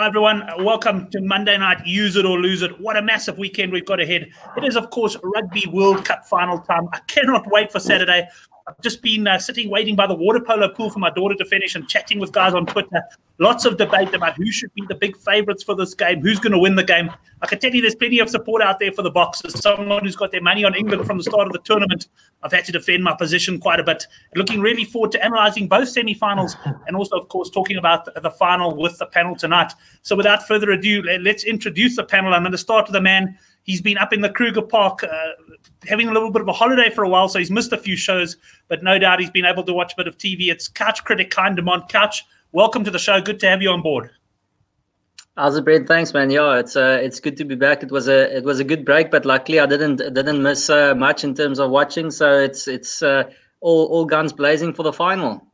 Hi, everyone. Welcome to Monday night Use It or Lose It. What a massive weekend we've got ahead. It is, of course, Rugby World Cup final time. I cannot wait for Saturday. I've just been uh, sitting waiting by the water polo pool for my daughter to finish and chatting with guys on Twitter. Lots of debate about who should be the big favourites for this game, who's going to win the game. I can tell you there's plenty of support out there for the Boxers. Someone who's got their money on England from the start of the tournament. I've had to defend my position quite a bit. Looking really forward to analysing both semi finals and also, of course, talking about the final with the panel tonight. So without further ado, let's introduce the panel. I'm going to start with the man He's been up in the Kruger Park uh, having a little bit of a holiday for a while, so he's missed a few shows, but no doubt he's been able to watch a bit of TV. It's Couch Critic Kind Demand. Couch, welcome to the show. Good to have you on board. How's it, Brad? Thanks, man. Yeah, it's uh, it's good to be back. It was a it was a good break, but luckily I didn't didn't miss uh, much in terms of watching. So it's it's uh, all all guns blazing for the final.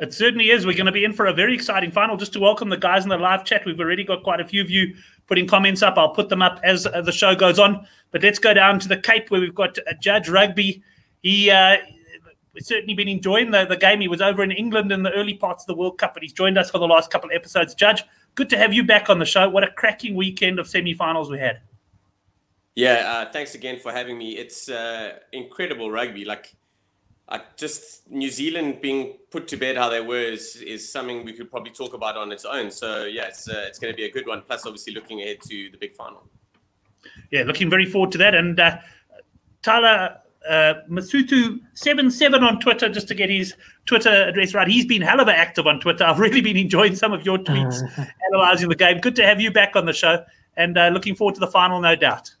It certainly is. We're going to be in for a very exciting final. Just to welcome the guys in the live chat, we've already got quite a few of you putting comments up. I'll put them up as uh, the show goes on. But let's go down to the Cape where we've got uh, Judge Rugby. He uh, certainly been enjoying the, the game. He was over in England in the early parts of the World Cup, but he's joined us for the last couple of episodes. Judge, good to have you back on the show. What a cracking weekend of semi-finals we had. Yeah, uh, thanks again for having me. It's uh, incredible rugby. Like I just New Zealand being put to bed how they were is, is something we could probably talk about on its own. So yeah, it's uh, it's going to be a good one. Plus, obviously, looking ahead to the big final. Yeah, looking very forward to that. And uh, Tyler uh, Masutu seven seven on Twitter just to get his Twitter address right. He's been hell of a active on Twitter. I've really been enjoying some of your tweets, analysing the game. Good to have you back on the show, and uh, looking forward to the final, no doubt.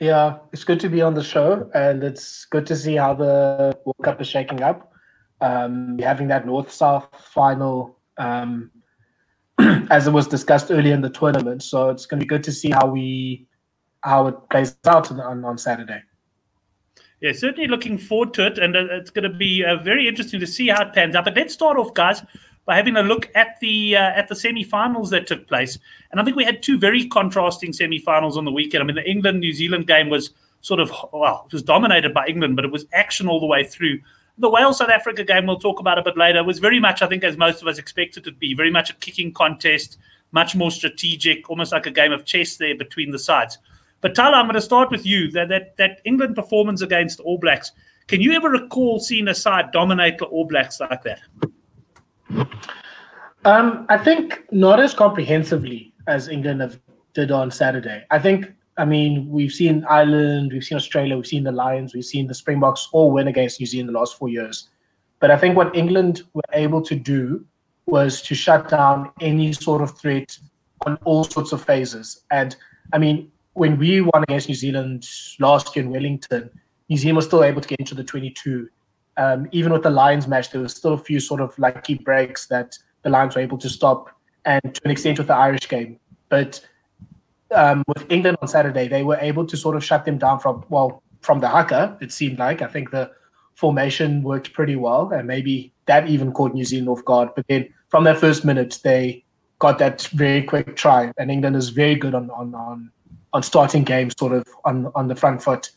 Yeah, it's good to be on the show, and it's good to see how the World Cup is shaking up. Um, having that North South final, um, as it was discussed earlier in the tournament, so it's going to be good to see how we how it plays out on, on Saturday. Yeah, certainly looking forward to it, and uh, it's going to be uh, very interesting to see how it pans out. But let's start off, guys, by having a look at the uh, at the semi-finals that took place. And I think we had two very contrasting semi-finals on the weekend. I mean, the England New Zealand game was sort of well, it was dominated by England, but it was action all the way through. The Wales South Africa game we'll talk about a bit later was very much, I think, as most of us expected it to be, very much a kicking contest, much more strategic, almost like a game of chess there between the sides. But Tyler, I'm going to start with you. That that that England performance against All Blacks. Can you ever recall seeing a side dominate the All Blacks like that? Um, I think not as comprehensively as England have did on Saturday. I think, I mean, we've seen Ireland, we've seen Australia, we've seen the Lions, we've seen the Springboks all win against New Zealand the last four years. But I think what England were able to do was to shut down any sort of threat on all sorts of phases. And I mean, when we won against New Zealand last year in Wellington, New Zealand was still able to get into the 22 um, even with the Lions match, there was still a few sort of lucky breaks that the Lions were able to stop, and to an extent with the Irish game. But um, with England on Saturday, they were able to sort of shut them down from well from the haka. It seemed like I think the formation worked pretty well, and maybe that even caught New Zealand off guard. But then from that first minute, they got that very quick try, and England is very good on on on, on starting games, sort of on on the front foot.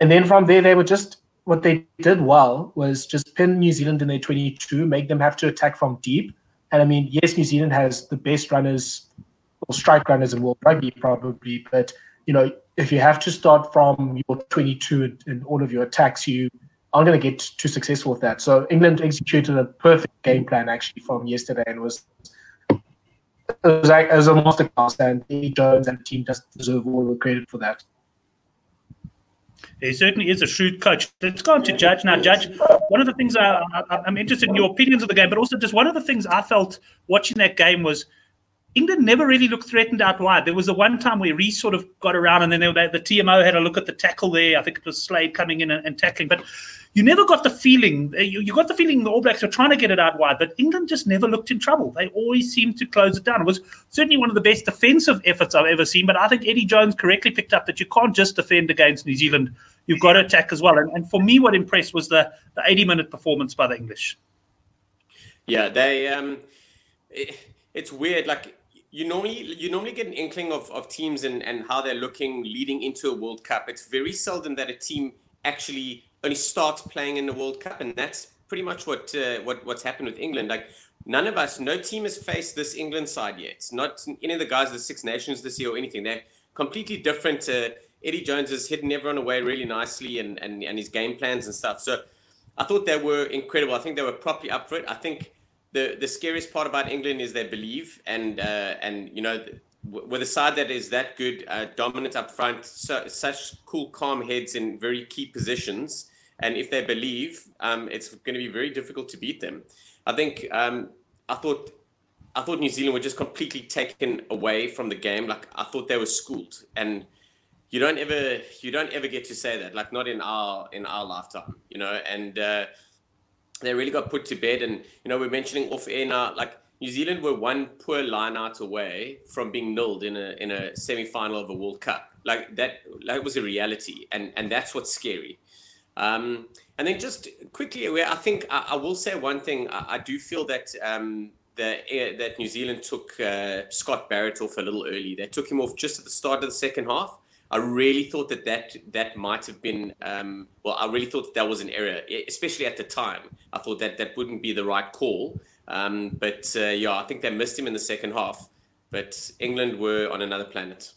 And then from there, they were just what they did well was just pin New Zealand in their 22, make them have to attack from deep. And I mean, yes, New Zealand has the best runners or strike runners in world rugby, probably. But you know, if you have to start from your 22 in all of your attacks, you aren't going to get too successful with that. So England executed a perfect game plan actually from yesterday, and was it was like as a masterclass. And Jones and the team just deserve all the credit for that. He certainly is a shrewd coach. Let's go on to Judge now. Judge, one of the things I, am interested in your opinions of the game, but also just one of the things I felt watching that game was England never really looked threatened out wide. There was the one time where Reece sort of got around, and then they, the TMO had a look at the tackle there. I think it was Slade coming in and, and tackling, but you never got the feeling. Uh, you, you, got the feeling the All Blacks were trying to get it out wide, but England just never looked in trouble. They always seemed to close it down. It was certainly one of the best defensive efforts I've ever seen. But I think Eddie Jones correctly picked up that you can't just defend against New Zealand. You've got to attack as well. And, and for me, what impressed was the the 80 minute performance by the English. Yeah, they. Um, it, it's weird. Like you normally you normally get an inkling of, of teams and, and how they're looking leading into a World Cup. It's very seldom that a team actually only starts playing in the World Cup, and that's pretty much what uh, what what's happened with England. Like none of us, no team has faced this England side yet. Not any of the guys of the Six Nations this year or anything. They're completely different. Eddie Jones has hidden everyone away really nicely and, and, and his game plans and stuff. So I thought they were incredible. I think they were properly up for it. I think the, the scariest part about England is they believe and uh, and you know with a side that is that good, uh, dominant up front, so, such cool, calm heads in very key positions, and if they believe, um, it's going to be very difficult to beat them. I think um, I thought I thought New Zealand were just completely taken away from the game. Like I thought they were schooled, and you don't ever you don't ever get to say that. Like not in our in our lifetime, you know. And uh, they really got put to bed. And you know, we're mentioning off air now, like New Zealand were one poor line out away from being nilled in a in a semi final of a World Cup. Like that, that was a reality, and and that's what's scary. Um, and then just quickly, I think I, I will say one thing, I, I do feel that um, the, that New Zealand took uh, Scott Barrett off a little early. They took him off just at the start of the second half. I really thought that that, that might have been, um, well, I really thought that, that was an error, especially at the time. I thought that that wouldn't be the right call. Um, but uh, yeah, I think they missed him in the second half. But England were on another planet.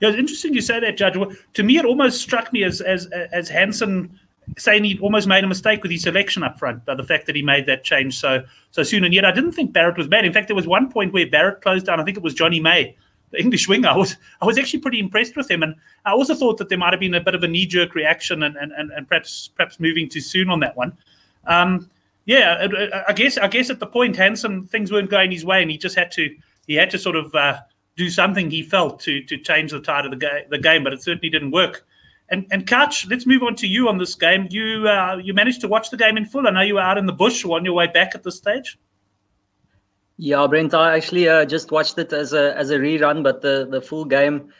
Yeah, it's interesting you say that, Judge. To me, it almost struck me as as as Hansen saying he almost made a mistake with his selection up front by the fact that he made that change so so soon. And yet, I didn't think Barrett was bad. In fact, there was one point where Barrett closed down. I think it was Jonny May, the English winger. I was I was actually pretty impressed with him, and I also thought that there might have been a bit of a knee jerk reaction and, and and perhaps perhaps moving too soon on that one. Um, yeah, I guess I guess at the point Hansen things weren't going his way, and he just had to he had to sort of uh, do something he felt to to change the tide of the, the game, but it certainly didn't work. And and let's move on to you on this game. You uh, you managed to watch the game in full. I know you were out in the bush on your way back at this stage. Yeah, Brent, I actually uh, just watched it as a as a rerun, but the the full game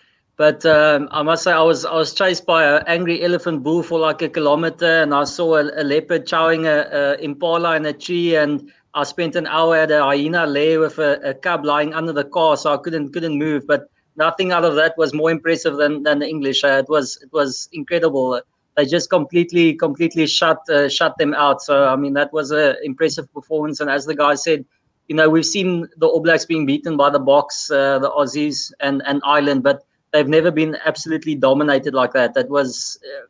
but um, I must say, I was I was chased by an angry elephant bull for like a kilometer, and I saw a, a leopard chowing a, a, impala in a tree, and I spent an hour at a hyena lair with a, a, cub lying under the car, so I couldn't couldn't move. But nothing out of that was more impressive than, than the English. Uh, it was it was incredible. They just completely completely shut uh, shut them out. So I mean, that was an impressive performance. And as the guy said, you know, we've seen the All Blacks being beaten by the Boks, uh, the Aussies, and and Ireland, but they've never been absolutely dominated like that. That was uh,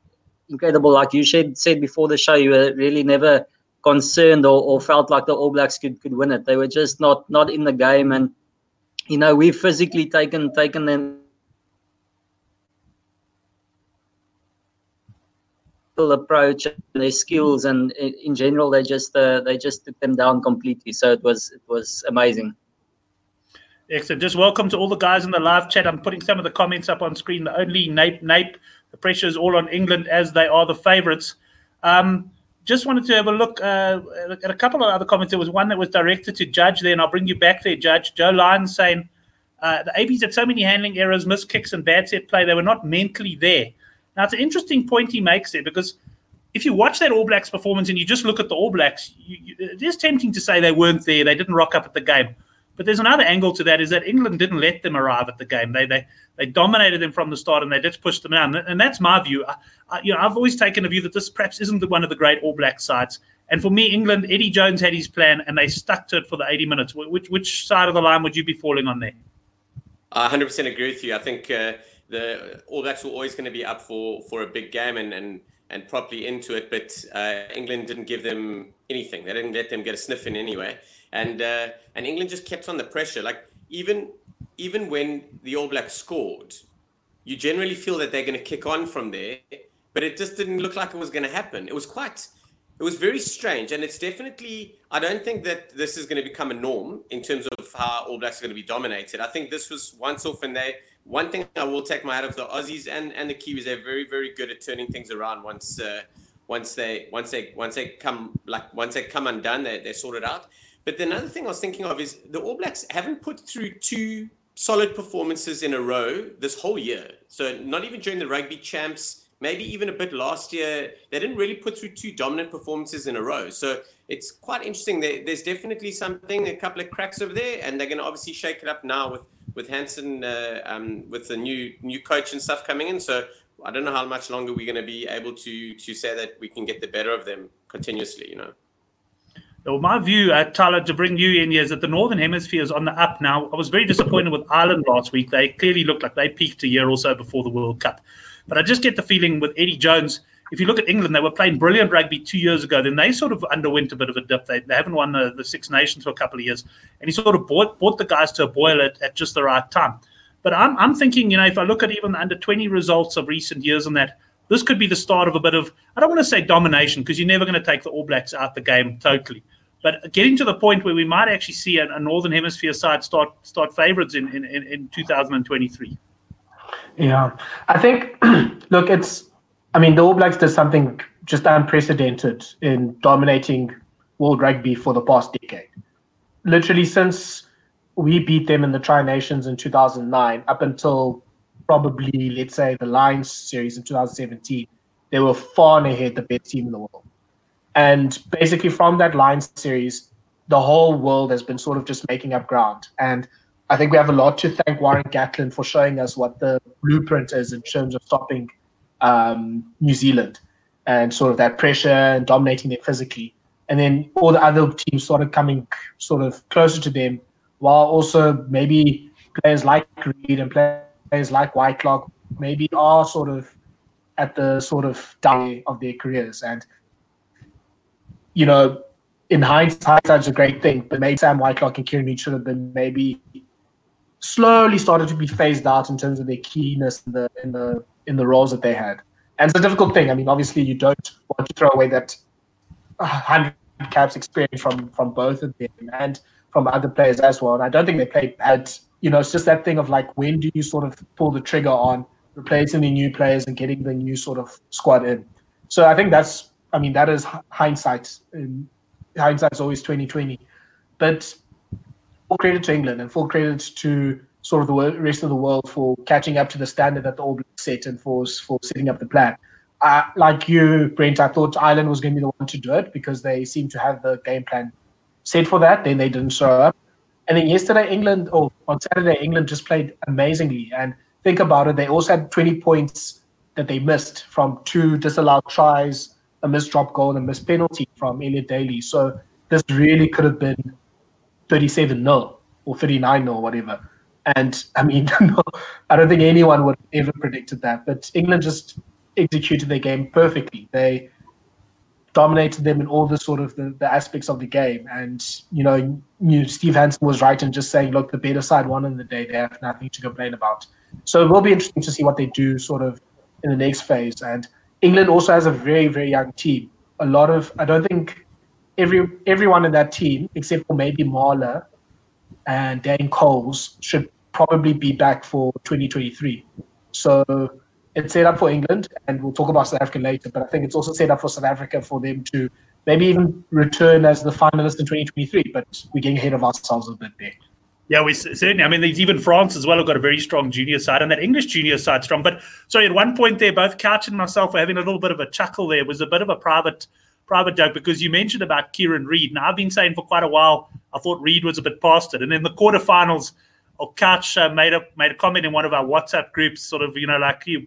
incredible. Like you said, said before the show, you were really never concerned or, or felt like the All Blacks could, could win it. They were just not not in the game, and you know we've physically taken taken them. approach and their skills and in general they just uh, they just took them down completely so it was it was amazing Excellent. Just welcome to all the guys in the live chat. I'm putting some of the comments up on screen. The only Nape, Nape. The pressure is all on England as they are the favourites. Um, just wanted to have a look uh, at a couple of other comments. There was one that was directed to Judge there, and I'll bring you back there, Judge. Joe Lyons saying uh, the ABs had so many handling errors, missed kicks, and bad set play. They were not mentally there. Now, it's an interesting point he makes there because if you watch that All Blacks performance and you just look at the All Blacks, you, you, it is tempting to say they weren't there. They didn't rock up at the game. But there's another angle to that is that England didn't let them arrive at the game. They they they dominated them from the start and they just pushed them down. And that's my view. I, I, you know, I've always taken a view that this perhaps isn't one of the great All Black sides. And for me, England, Eddie Jones had his plan and they stuck to it for the 80 minutes. Which which side of the line would you be falling on there? I 100% agree with you. I think uh, the All Blacks were always going to be up for, for a big game and, and, and properly into it, but uh, England didn't give them anything. They didn't let them get a sniff in anyway and uh, and England just kept on the pressure. Like even even when the All Blacks scored, you generally feel that they're going to kick on from there, but it just didn't look like it was going to happen. It was quite. It was very strange, and it's definitely. I don't think that this is going to become a norm in terms of how All Blacks are going to be dominated. I think this was once off, and they. One thing I will take my hat off the Aussies and, and the Kiwis. They're very very good at turning things around once uh, once they once they once they come like once they come undone. They they sort it out. But the another thing I was thinking of is the All Blacks haven't put through two solid performances in a row this whole year. So not even during the rugby champs, maybe even a bit last year, they didn't really put through two dominant performances in a row. So it's quite interesting. there's definitely something, a couple of cracks over there, and they're going to obviously shake it up now with with Hansen, uh, um, with the new new coach and stuff coming in. So I don't know how much longer we're going to be able to to say that we can get the better of them continuously. You know. My view, uh, Tyler, to bring you in here is that the Northern Hemisphere is on the up now. I was very disappointed with Ireland last week. They clearly looked like they peaked a year or so before the World Cup. But I just get the feeling with Eddie Jones, if you look at England, they were playing brilliant rugby two years ago. Then they sort of underwent a bit of a dip. They, they haven't won the, the Six Nations for a couple of years. And he sort of brought, brought the guys to a boil at, at just the right time. But I'm, I'm thinking, you know, if I look at even the under 20 results of recent years on that, this could be the start of a bit of, I don't want to say domination because you're never going to take the All Blacks out of the game totally. But getting to the point where we might actually see a, a Northern Hemisphere side start start favourites in, in, in 2023. Yeah, I think, look, it's, I mean, the All Blacks did something just unprecedented in dominating world rugby for the past decade. Literally, since we beat them in the Tri Nations in 2009 up until probably, let's say, the Lions series in 2017, they were far and ahead the best team in the world. And basically, from that Lions series, the whole world has been sort of just making up ground. And I think we have a lot to thank Warren Gatland for showing us what the blueprint is in terms of stopping um, New Zealand and sort of that pressure and dominating them physically. And then all the other teams started coming sort of closer to them, while also maybe players like Read and players like Whitelock maybe are sort of at the sort of down of their careers. And, you know, in hindsight, that's a great thing, but maybe Sam Whitelock and Kieran should have been maybe slowly started to be phased out in terms of their keenness in the in the in the roles that they had. And it's a difficult thing. I mean, obviously, you don't want to throw away that hundred caps experience from from both of them and from other players as well. And I don't think they played bad. You know, it's just that thing of like when do you sort of pull the trigger on replacing the new players and getting the new sort of squad in. So I think that's. I mean, that is hindsight. And hindsight is always twenty twenty. But full credit to England and full credit to sort of the rest of the world for catching up to the standard that the All Blacks set and for for setting up the plan. Uh, like you, Brent, I thought Ireland was going to be the one to do it because they seem to have the game plan set for that. Then they didn't show up. And then yesterday, England, or on Saturday, England just played amazingly. And think about it, they also had 20 points that they missed from two disallowed tries, a missed drop goal, and a missed penalty from Elliot Daly. So this really could have been 37 0 or 39 0 or whatever. And I mean, I don't think anyone would have ever predicted that. But England just executed their game perfectly. They dominated them in all the sort of the, the aspects of the game. And you know, you, Steve Hansen was right in just saying, look, the better side won in the day. They have nothing to complain about. So it will be interesting to see what they do sort of in the next phase. And England also has a very very young team. A lot of I don't think every everyone in that team except for maybe Marler and Dan Coles should probably be back for 2023. So it's set up for England, and we'll talk about South Africa later. But I think it's also set up for South Africa for them to maybe even return as the finalist in 2023. But we're getting ahead of ourselves a bit there. Yeah, we certainly. I mean, there's even France as well have got a very strong junior side, and that English junior side strong. But sorry, at one point there, both Couch and myself were having a little bit of a chuckle. There it was a bit of a private private joke because you mentioned about Kieran Read. Now I've been saying for quite a while I thought Read was a bit past it, and in the quarterfinals, or Couch uh, made a made a comment in one of our WhatsApp groups, sort of you know like you,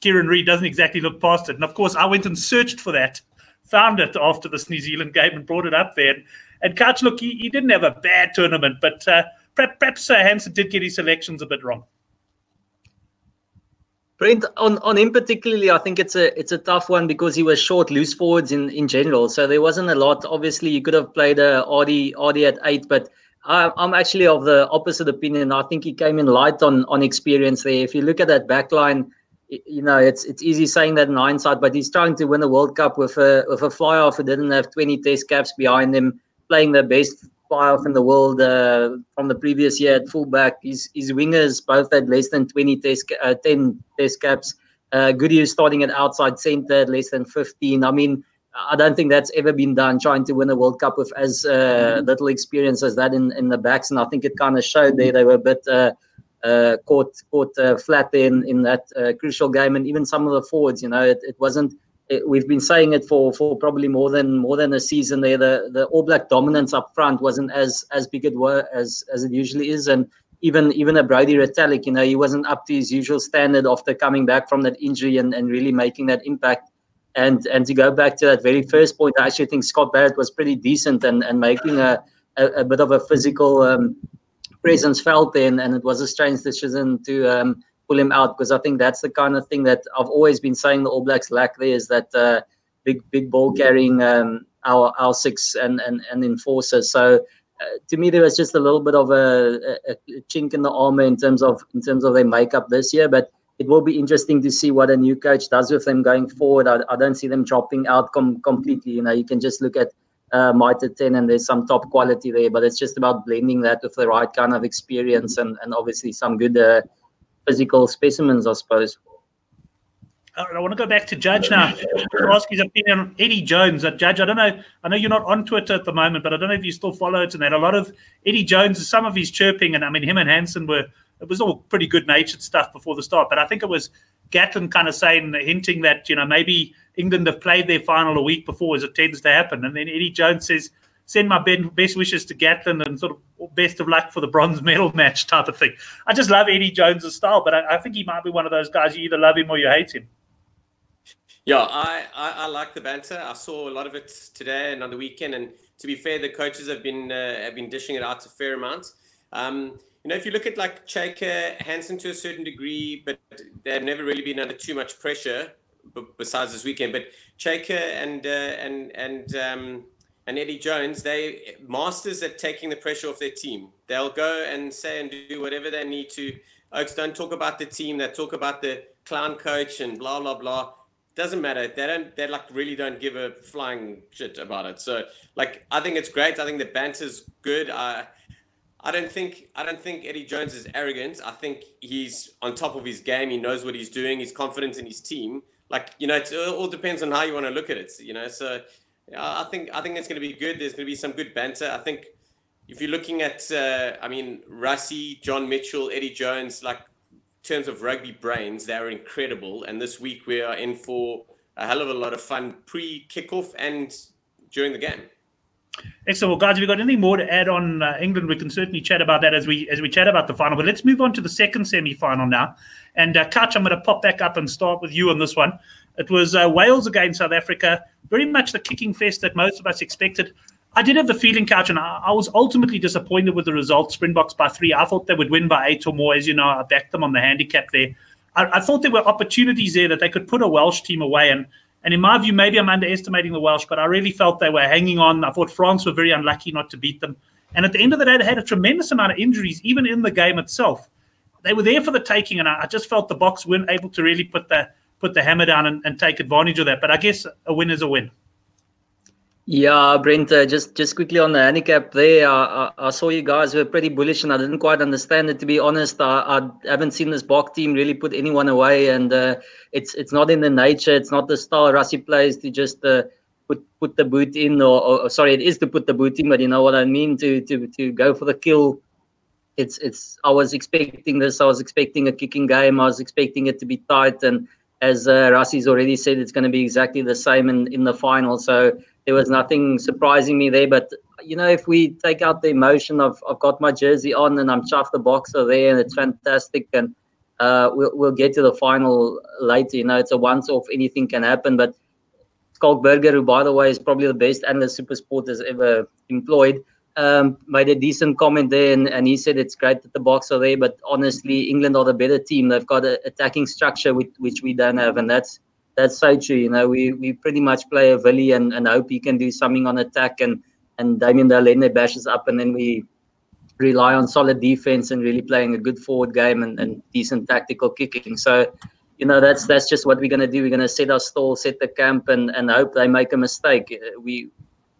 Kieran Read doesn't exactly look past it, and of course I went and searched for that, found it after this New Zealand game and brought it up there. And, and Couch, look, he, he didn't have a bad tournament, but uh, perhaps, uh, Hansen did get his selections a bit wrong. Brent, on, on him particularly, I think it's a it's a tough one because he was short loose forwards in, in general. So there wasn't a lot. Obviously, you could have played a Ardie, Ardie at eight, but I, I'm actually of the opposite opinion. I think he came in light on on experience there. If you look at that back line, you know it's it's easy saying that in hindsight, but he's trying to win a World Cup with a with a fly off who didn't have 20 Test caps behind him, playing the best off in the world uh, from the previous year at fullback. His, his wingers both had less than 20 test, uh, 10 test caps. Uh, is starting at outside centre at less than 15. I mean, I don't think that's ever been done trying to win a World Cup with as uh, little experience as that in, in the backs. And I think it kind of showed there they were a bit uh, uh, caught caught uh, flat in, in that crucial game. And even some of the forwards, you know, it, it wasn't it, we've been saying it for for probably more than more than a season there. The the All Black dominance up front wasn't as as big it were as as it usually is, and even even a Brodie Retallick, you know, he wasn't up to his usual standard after coming back from that injury and, and really making that impact. And and to go back to that very first point, I actually think Scott Barrett was pretty decent and, and making a, a, a bit of a physical um, presence felt then, and it was a strange decision to um, pull him out because I think that's the kind of thing that I've always been saying the All Blacks lack there is that uh, big big ball carrying um, our our six and and, and enforcers. So. Uh, to me, there was just a little bit of a, a, a, chink in the armor in terms of in terms of their makeup this year. But it will be interesting to see what a new coach does with them going forward. I, I don't see them dropping out com- completely. You know, you can just look at uh, Mitre 10 and there's some top quality there, but it's just about blending that with the right kind of experience and, and obviously some good uh, physical specimens, I suppose. I want to go back to Judge now to ask his opinion on Eddie Jones. Uh, Judge, I don't know. I know you're not on Twitter at the moment, but I don't know if you still follow it and that. A lot of Eddie Jones, some of his chirping, and I mean, him and Hansen were it was all pretty good natured stuff before the start. But I think it was Gatland kind of saying, hinting that, you know, maybe England have played their final a week before, as it tends to happen. And then Eddie Jones says, send my best wishes to Gatland and sort of best of luck for the bronze medal match type of thing. I just love Eddie Jones' style, but I, I think he might be one of those guys you either love him or you hate him. Yeah, I, I, I, like the banter. I saw a lot of it today and on the weekend. And to be fair, the coaches have been uh, have been dishing it out a fair amount. Um, you know, if you look at like Cheika, Hansen to a certain degree, but they've never really been under too much pressure besides this weekend. But Cheika and uh, and and um, and Eddie Jones, they masters at taking the pressure off their team. They'll go and say and do whatever they need to. Oaks don't talk about the team. They talk about the clown coach and blah blah blah. Doesn't matter. They don't. They like really don't give a flying shit about it. So like, I think it's great. I think the banter's good. I I don't think I don't think Eddie Jones is arrogant. I think he's on top of his game. He knows what he's doing. He's confident in his team. Like you know, it all depends on how you want to look at it. You know, so I think I think it's going to be good. There's going to be some good banter. I think if you're looking at, uh, I mean, Rassie, John Mitchell, Eddie Jones, like terms of rugby brains, they're incredible. And this week we are in for a hell of a lot of fun pre kickoff and during the game. Excellent. Well, guys, if you've got anything more to add on uh, England, we can certainly chat about that as we as we chat about the final. But let's move on to the second semi-final now. And uh, Kutch, I'm going to pop back up and start with you on this one. It was uh, Wales against South Africa. Very much the kicking fest that most of us expected. I did have the feeling, Couch, and I, I, was ultimately disappointed with the result. Springboks by three. I thought they would win by eight or more. As you know, I backed them on the handicap there. I, I thought there were opportunities there that they could put a Welsh team away. And and in my view, maybe I'm underestimating the Welsh, but I really felt they were hanging on. I thought France were very unlucky not to beat them. And at the end of the day, they had a tremendous amount of injuries, even in the game itself. They were there for the taking, and I, just felt the Boks weren't able to really put the put the hammer down and, and take advantage of that. But I guess a win is a win. Yeah, Brent, uh, just just quickly on the handicap there, I, I, saw you guys were pretty bullish, and I didn't quite understand it. To be honest, I, I haven't seen this Bok team really put anyone away, and uh, it's it's not in the nature, it's not the style Rassie plays to just uh, put put the boot in, or, or, sorry, it is to put the boot in, but you know what I mean to to to go for the kill. It's it's. I was expecting this. I was expecting a kicking game. I was expecting it to be tight, and as uh, Rassie's already said, it's going to be exactly the same in in the final. So there was nothing surprising me there. But you know, if we take out the emotion of I've got my jersey on and I'm chuffed the boxer there and it's fantastic and uh, we'll we'll get to the final later. You know, it's a once off, anything can happen. But Schalk Burger, who by the way is probably the best analyst Super Sport has ever employed, um, made a decent comment there, and, and he said it's great that the Boks are there, but honestly, England are the better team. They've got an attacking structure which, which we don't have, and that's that's so true. You know, we we pretty much play a Willie and, and hope he can do something on attack and and Damian de Allende bashes up and then we rely on solid defense and really playing a good forward game and, and decent tactical kicking. So, you know, that's that's just what we're gonna do. We're gonna set our stall, set the camp and, and hope they make a mistake. We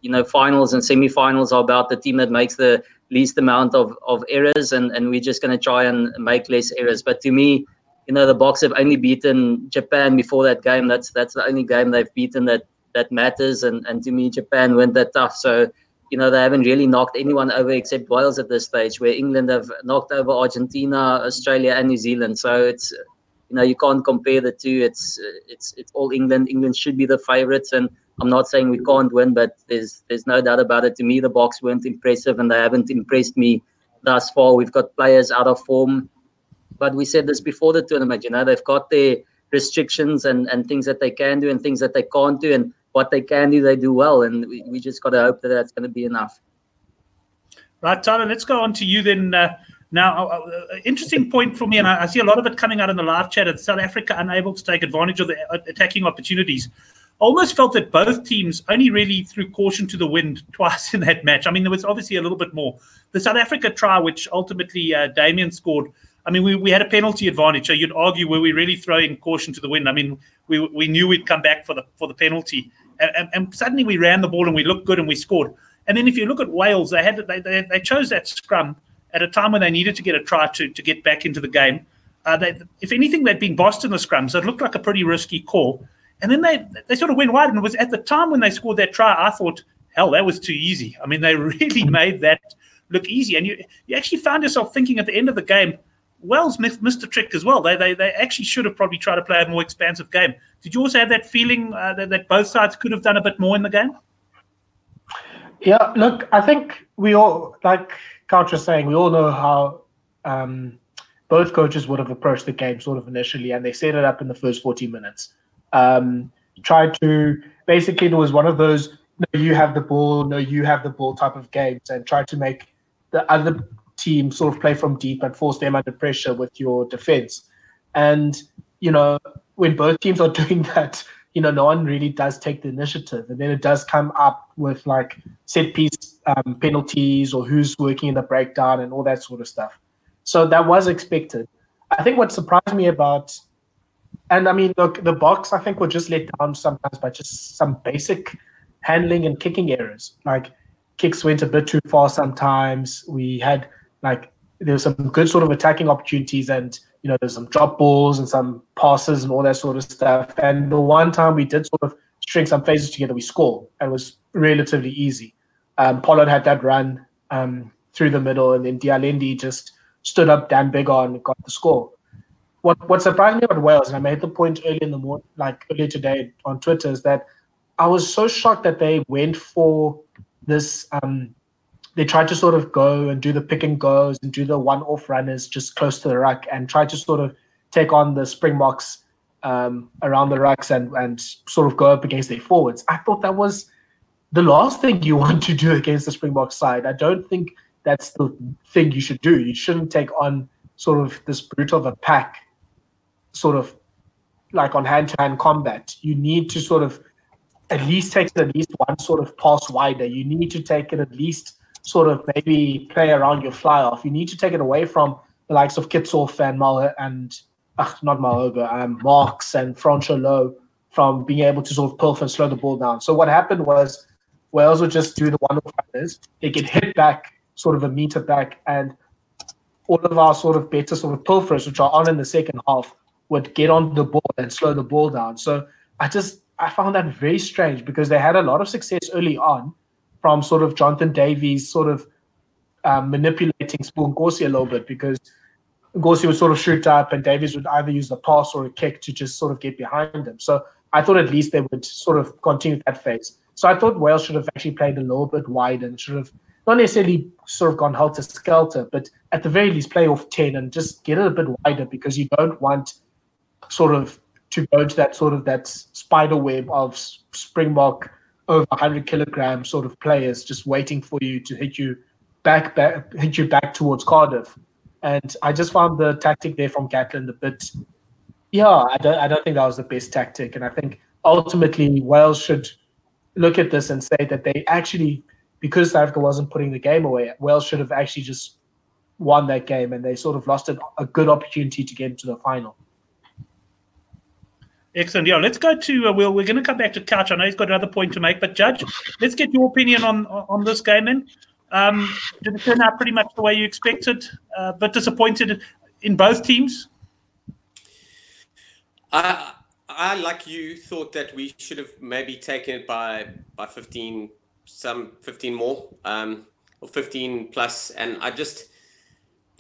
you know, finals and semi-finals are about the team that makes the least amount of, of errors and, and we're just gonna try and make less errors. But to me, you know the Boks have only beaten Japan before that game. That's that's the only game they've beaten that that matters. And and to me, Japan went that tough. So you know they haven't really knocked anyone over except Wales at this stage. Where England have knocked over Argentina, Australia, and New Zealand. So it's you know you can't compare the two. It's it's it's all England. England should be the favourites, and I'm not saying we can't win, but there's there's no doubt about it. To me, the Boks weren't impressive, and they haven't impressed me thus far. We've got players out of form but we said this before the tournament. You know, they've got their restrictions and, and things that they can do and things that they can't do and what they can do they do well and we, we just got to hope that that's going to be enough right tyler let's go on to you then uh, now uh, uh, interesting point for me and I, I, see a lot of it coming out in the live chat of south africa unable to take advantage of the uh, attacking opportunities almost felt that both teams only really threw caution to the wind twice in that match i mean there was obviously a little bit more the south africa try which ultimately uh, damian scored I mean, we, we had a penalty advantage. So you'd argue were we really throwing caution to the wind? I mean, we, we knew we'd come back for the for the penalty, and, and, and suddenly we ran the ball and we looked good and we scored. And then if you look at Wales, they had they, they, they chose that scrum at a time when they needed to get a try to, to get back into the game. Uh, they, if anything, they'd been bossed in the scrum, so it looked like a pretty risky call. And then they they sort of went wide, and it was at the time when they scored that try, I thought, hell, that was too easy. I mean, they really made that look easy, and you you actually found yourself thinking at the end of the game, Wales missed a trick as well. They, they they actually should have probably tried to play a more expansive game. Did you also have that feeling uh, that, that both sides could have done a bit more in the game? Yeah, look, I think we all, like Couch was saying, we all know how um, both coaches would have approached the game sort of initially, and they set it up in the first 40 minutes. Um, tried to, basically, it was one of those, no, you have the ball, no, you have the ball type of games, and tried to make the other team sort of play from deep and force them under pressure with your defense. And, you know, when both teams are doing that, you know, no one really does take the initiative. And then it does come up with like set piece um, penalties or who's working in the breakdown and all that sort of stuff. So that was expected. I think what surprised me about, and I mean, look, the Boks, I think, were just let down sometimes by just some basic handling and kicking errors. Like kicks went a bit too far sometimes. We had like there's some good sort of attacking opportunities and you know there's some drop balls and some passes and all that sort of stuff and the one time we did sort of string some phases together we scored and it was relatively easy um, Pollard had that run um, through the middle, and then de Allende just stood up damn big on and got the score what what surprised me about Wales and I made the point early in the morning like earlier today on Twitter is that I was so shocked that they went for this um, they tried to sort of go and do the pick and goes and do the one off runners just close to the ruck and try to sort of take on the Springboks um, around the rucks and, and sort of go up against their forwards. I thought that was the last thing you want to do against the Springbok side. I don't think that's the thing you should do. You shouldn't take on sort of this brute of a pack, sort of like on hand to hand combat. You need to sort of at least take at least one sort of pass wider. You need to take it at least sort of maybe play around your fly off. You need to take it away from the likes of Kitshoff and Mal and uh, not Malherbe, um, Marx and Francois Louw from being able to sort of pilfer and slow the ball down. So what happened was Wales would just do the one runners. They get hit back sort of a meter back, and all of our sort of better sort of pilfers, which are on in the second half, would get on the ball and slow the ball down. So I just I found that very strange because they had a lot of success early on, from sort of Jonathan Davies sort of um, manipulating Sipho Nkosi a little bit because Nkosi would sort of shoot up and Davies would either use the pass or a kick to just sort of get behind him. So I thought at least they would sort of continue that phase. So I thought Wales should have actually played a little bit wide and should have not necessarily sort of gone helter skelter, but at the very least play off 10 and just get it a bit wider because you don't want sort of to go to that sort of that spider web of Springbok over 100 kilogram sort of players just waiting for you to hit you back, back hit you back towards Cardiff. And I just found the tactic there from Gatland a bit. Yeah, I don't, I don't think that was the best tactic. And I think ultimately Wales should look at this and say that they actually, because South Africa wasn't putting the game away, Wales should have actually just won that game and they sort of lost a, a good opportunity to get into the final. Excellent. Yeah, let's go to uh, Will. We're going to come back to Couch. I know he's got another point to make, but Judge, let's get your opinion on on this game. Then, um, did it turn out pretty much the way you expected, uh, but disappointed in both teams? I, I, like you, thought that we should have maybe taken it by by fifteen, some fifteen more, um, or fifteen plus, and I just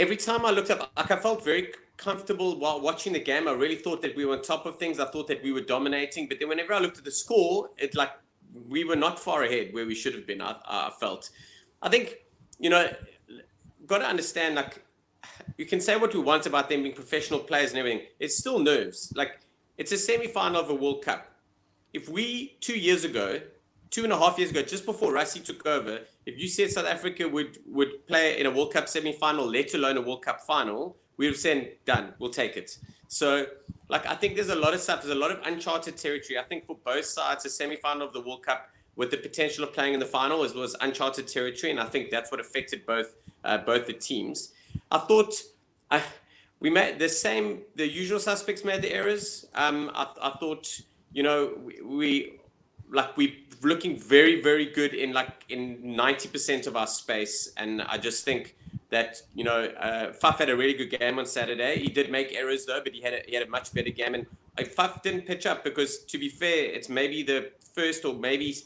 every time I looked up, like I felt very comfortable while watching the game. I really thought that we were on top of things. I thought that we were dominating. But then whenever I looked at the score, it like we were not far ahead where we should have been. I, I felt. I think you know, got to understand like you can say what we want about them being professional players and everything. It's still nerves. Like it's a semi-final of a World Cup. If we two years ago, two and a half years ago, just before Rassie took over, if you said South Africa would would play in a World Cup semi-final, let alone a World Cup final, we would have said, "Done, we'll take it." So, like, I think there's a lot of stuff. There's a lot of uncharted territory. I think for both sides, a semi-final of the World Cup with the potential of playing in the final as well as uncharted territory, and I think that's what affected both uh, both the teams. I thought I, we made the same. The usual suspects made the errors. Um, I, I thought you know we, we like we looking very very good in like in 90% of our space and i just think that you know uh, Faf had a really good game on Saturday. He did make errors though, but he had a, he had a much better game. And uh, Faf didn't pitch up because, to be fair, it's maybe the first or maybe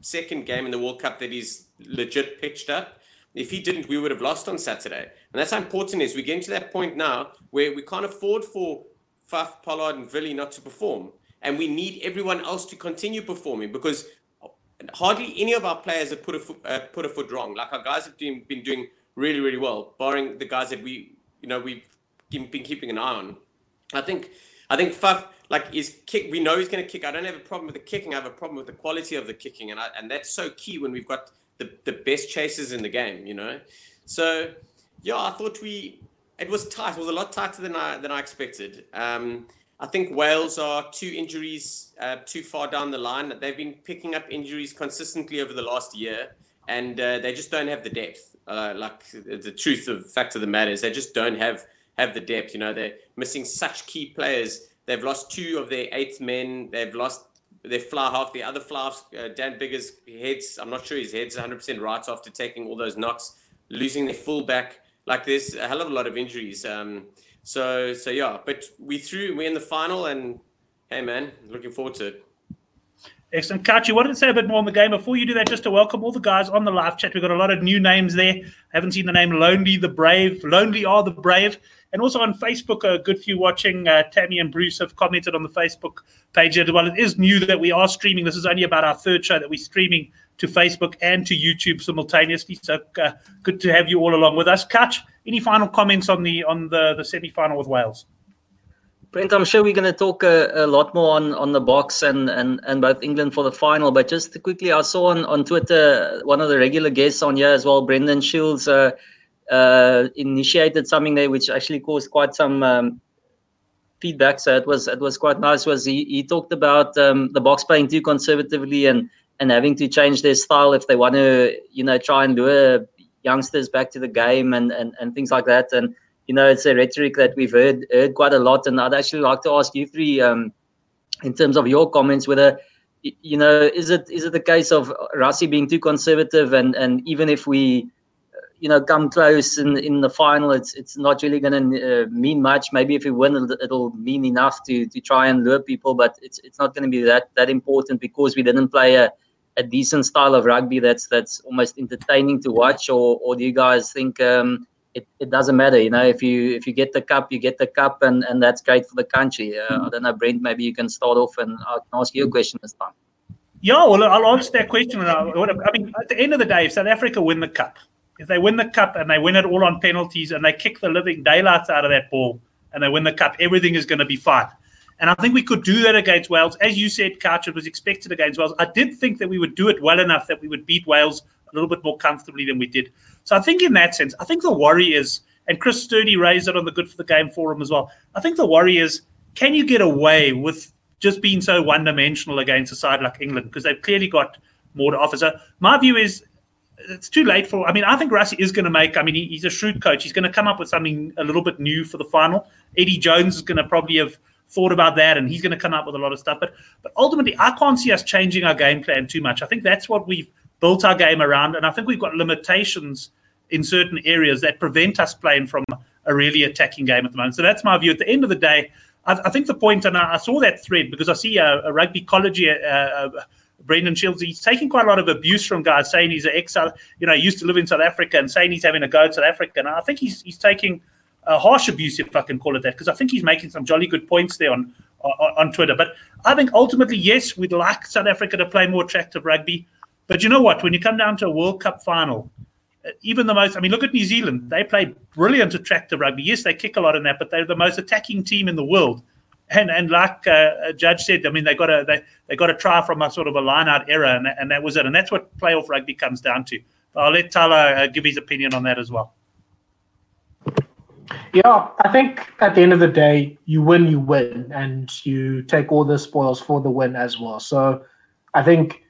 second game in the World Cup that he's legit pitched up. If he didn't, we would have lost on Saturday. And that's how important is. We're getting to that point now where we can't afford for Faf, Pollard, and Villy not to perform. And we need everyone else to continue performing because hardly any of our players have put a foot, uh, put a foot wrong. Like our guys have been, been doing really, really well, barring the guys that we, you know, we've been keeping an eye on. I think, I think Faf, like is kick. We know he's going to kick. I don't have a problem with the kicking. I have a problem with the quality of the kicking, and I, and that's so key when we've got the the best chasers in the game. You know, so yeah, I thought we it was tight. It was a lot tighter than I than I expected. Um, I think Wales are two injuries uh, too far down the line. They've been picking up injuries consistently over the last year, and uh, they just don't have the depth. Uh, like the truth of fact of the matter is, they just don't have have the depth. You know, they're missing such key players They've lost two of their eighth men. They've lost their fly half. The other fly half, uh, Dan Biggar's heads, I'm not sure his head's 100% right after taking all those knocks, losing their fullback. Like there's a hell of a lot of injuries. Um, so, so yeah, but we threw, we're in the final and hey man, looking forward to it. Excellent. Couch, you wanted to say a bit more on the game. Before you do that, just to welcome all the guys on the live chat. We've got a lot of new names there. I haven't seen the name Lonely the Brave. Lonely are the Brave. And also on Facebook, a good few watching. Uh, Tammy and Bruce have commented on the Facebook page as well. It is new that we are streaming. This is only about our third show that we're streaming to Facebook and to YouTube simultaneously. So uh, good to have you all along with us. Catch, any final comments on the on the, the semi final with Wales? Brent, I'm sure we're going to talk a, a, lot more on, on the Boks and, and, and both England for the final. But just quickly, I saw on, on Twitter one of the regular guests on here as well, Brendan Shields, uh, uh, initiated something there which actually caused quite some um, feedback. So it was it was quite nice. Was he, he talked about um, the Boks playing too conservatively and and having to change their style if they want to you know try and lure youngsters back to the game and and, and things like that. And you know it's a rhetoric that we've heard heard quite a lot. And I'd actually like to ask you three um, in terms of your comments whether you know is it is it the case of Rassie being too conservative and and even if we you know come close in in the final it's it's not really going to uh, mean much maybe if we win it'll mean enough to to try and lure people but it's it's not going to be that that important because we didn't play a a decent style of rugby that's that's almost entertaining to watch or or do you guys think um, it, it doesn't matter you know if you if you get the cup you get the cup and and that's great for the country uh, i don't know brent maybe you can start off and i can ask you a question this time yeah well i'll answer that question i mean at the end of the day if south africa win the cup if they win the cup and they win it all on penalties and they kick the living daylights out of that ball and they win the cup, everything is going to be fine. And I think we could do that against Wales. As you said, Couch, was expected against Wales. I did think that we would do it well enough that we would beat Wales a little bit more comfortably than we did. So I think in that sense, I think the worry is, and Chris Sturdy raised it on the Good for the Game forum as well. I think the worry is, can you get away with just being so one dimensional against a side like England? Because they've clearly got more to offer. So my view is it's too late for. I mean, I think Rassie is going to make. I mean, he, he's a shrewd coach. He's going to come up with something a little bit new for the final. Eddie Jones is going to probably have thought about that, and he's going to come up with a lot of stuff. But but ultimately, I can't see us changing our game plan too much. I think that's what we've built our game around, and I think we've got limitations in certain areas that prevent us playing from a really attacking game at the moment. So that's my view. At the end of the day, I, I think the point, and I, I, saw that thread because I see a, a rugby college. Uh, uh, Brendan Shields, he's taking quite a lot of abuse from guys saying he's an ex, you know, used to live in South Africa and saying he's having a go at South Africa. And I think he's he's taking a harsh abuse, if I can call it that, because I think he's making some jolly good points there on, on, on Twitter. But I think ultimately, yes, we'd like South Africa to play more attractive rugby. But you know what? When you come down to a World Cup final, uh, even the most, I mean, look at New Zealand. They play brilliant, attractive rugby. Yes, they kick a lot in that, but they're the most attacking team in the world. and and like uh, Judge said, I mean they got a they, they got to try from a sort of a line out error, and, and that was it, and that's what playoff rugby comes down to. But I'll let Tyler uh, give his opinion on that as well. Yeah, I think at the end of the day, you win, you win, and you take all the spoils for the win as well. So I think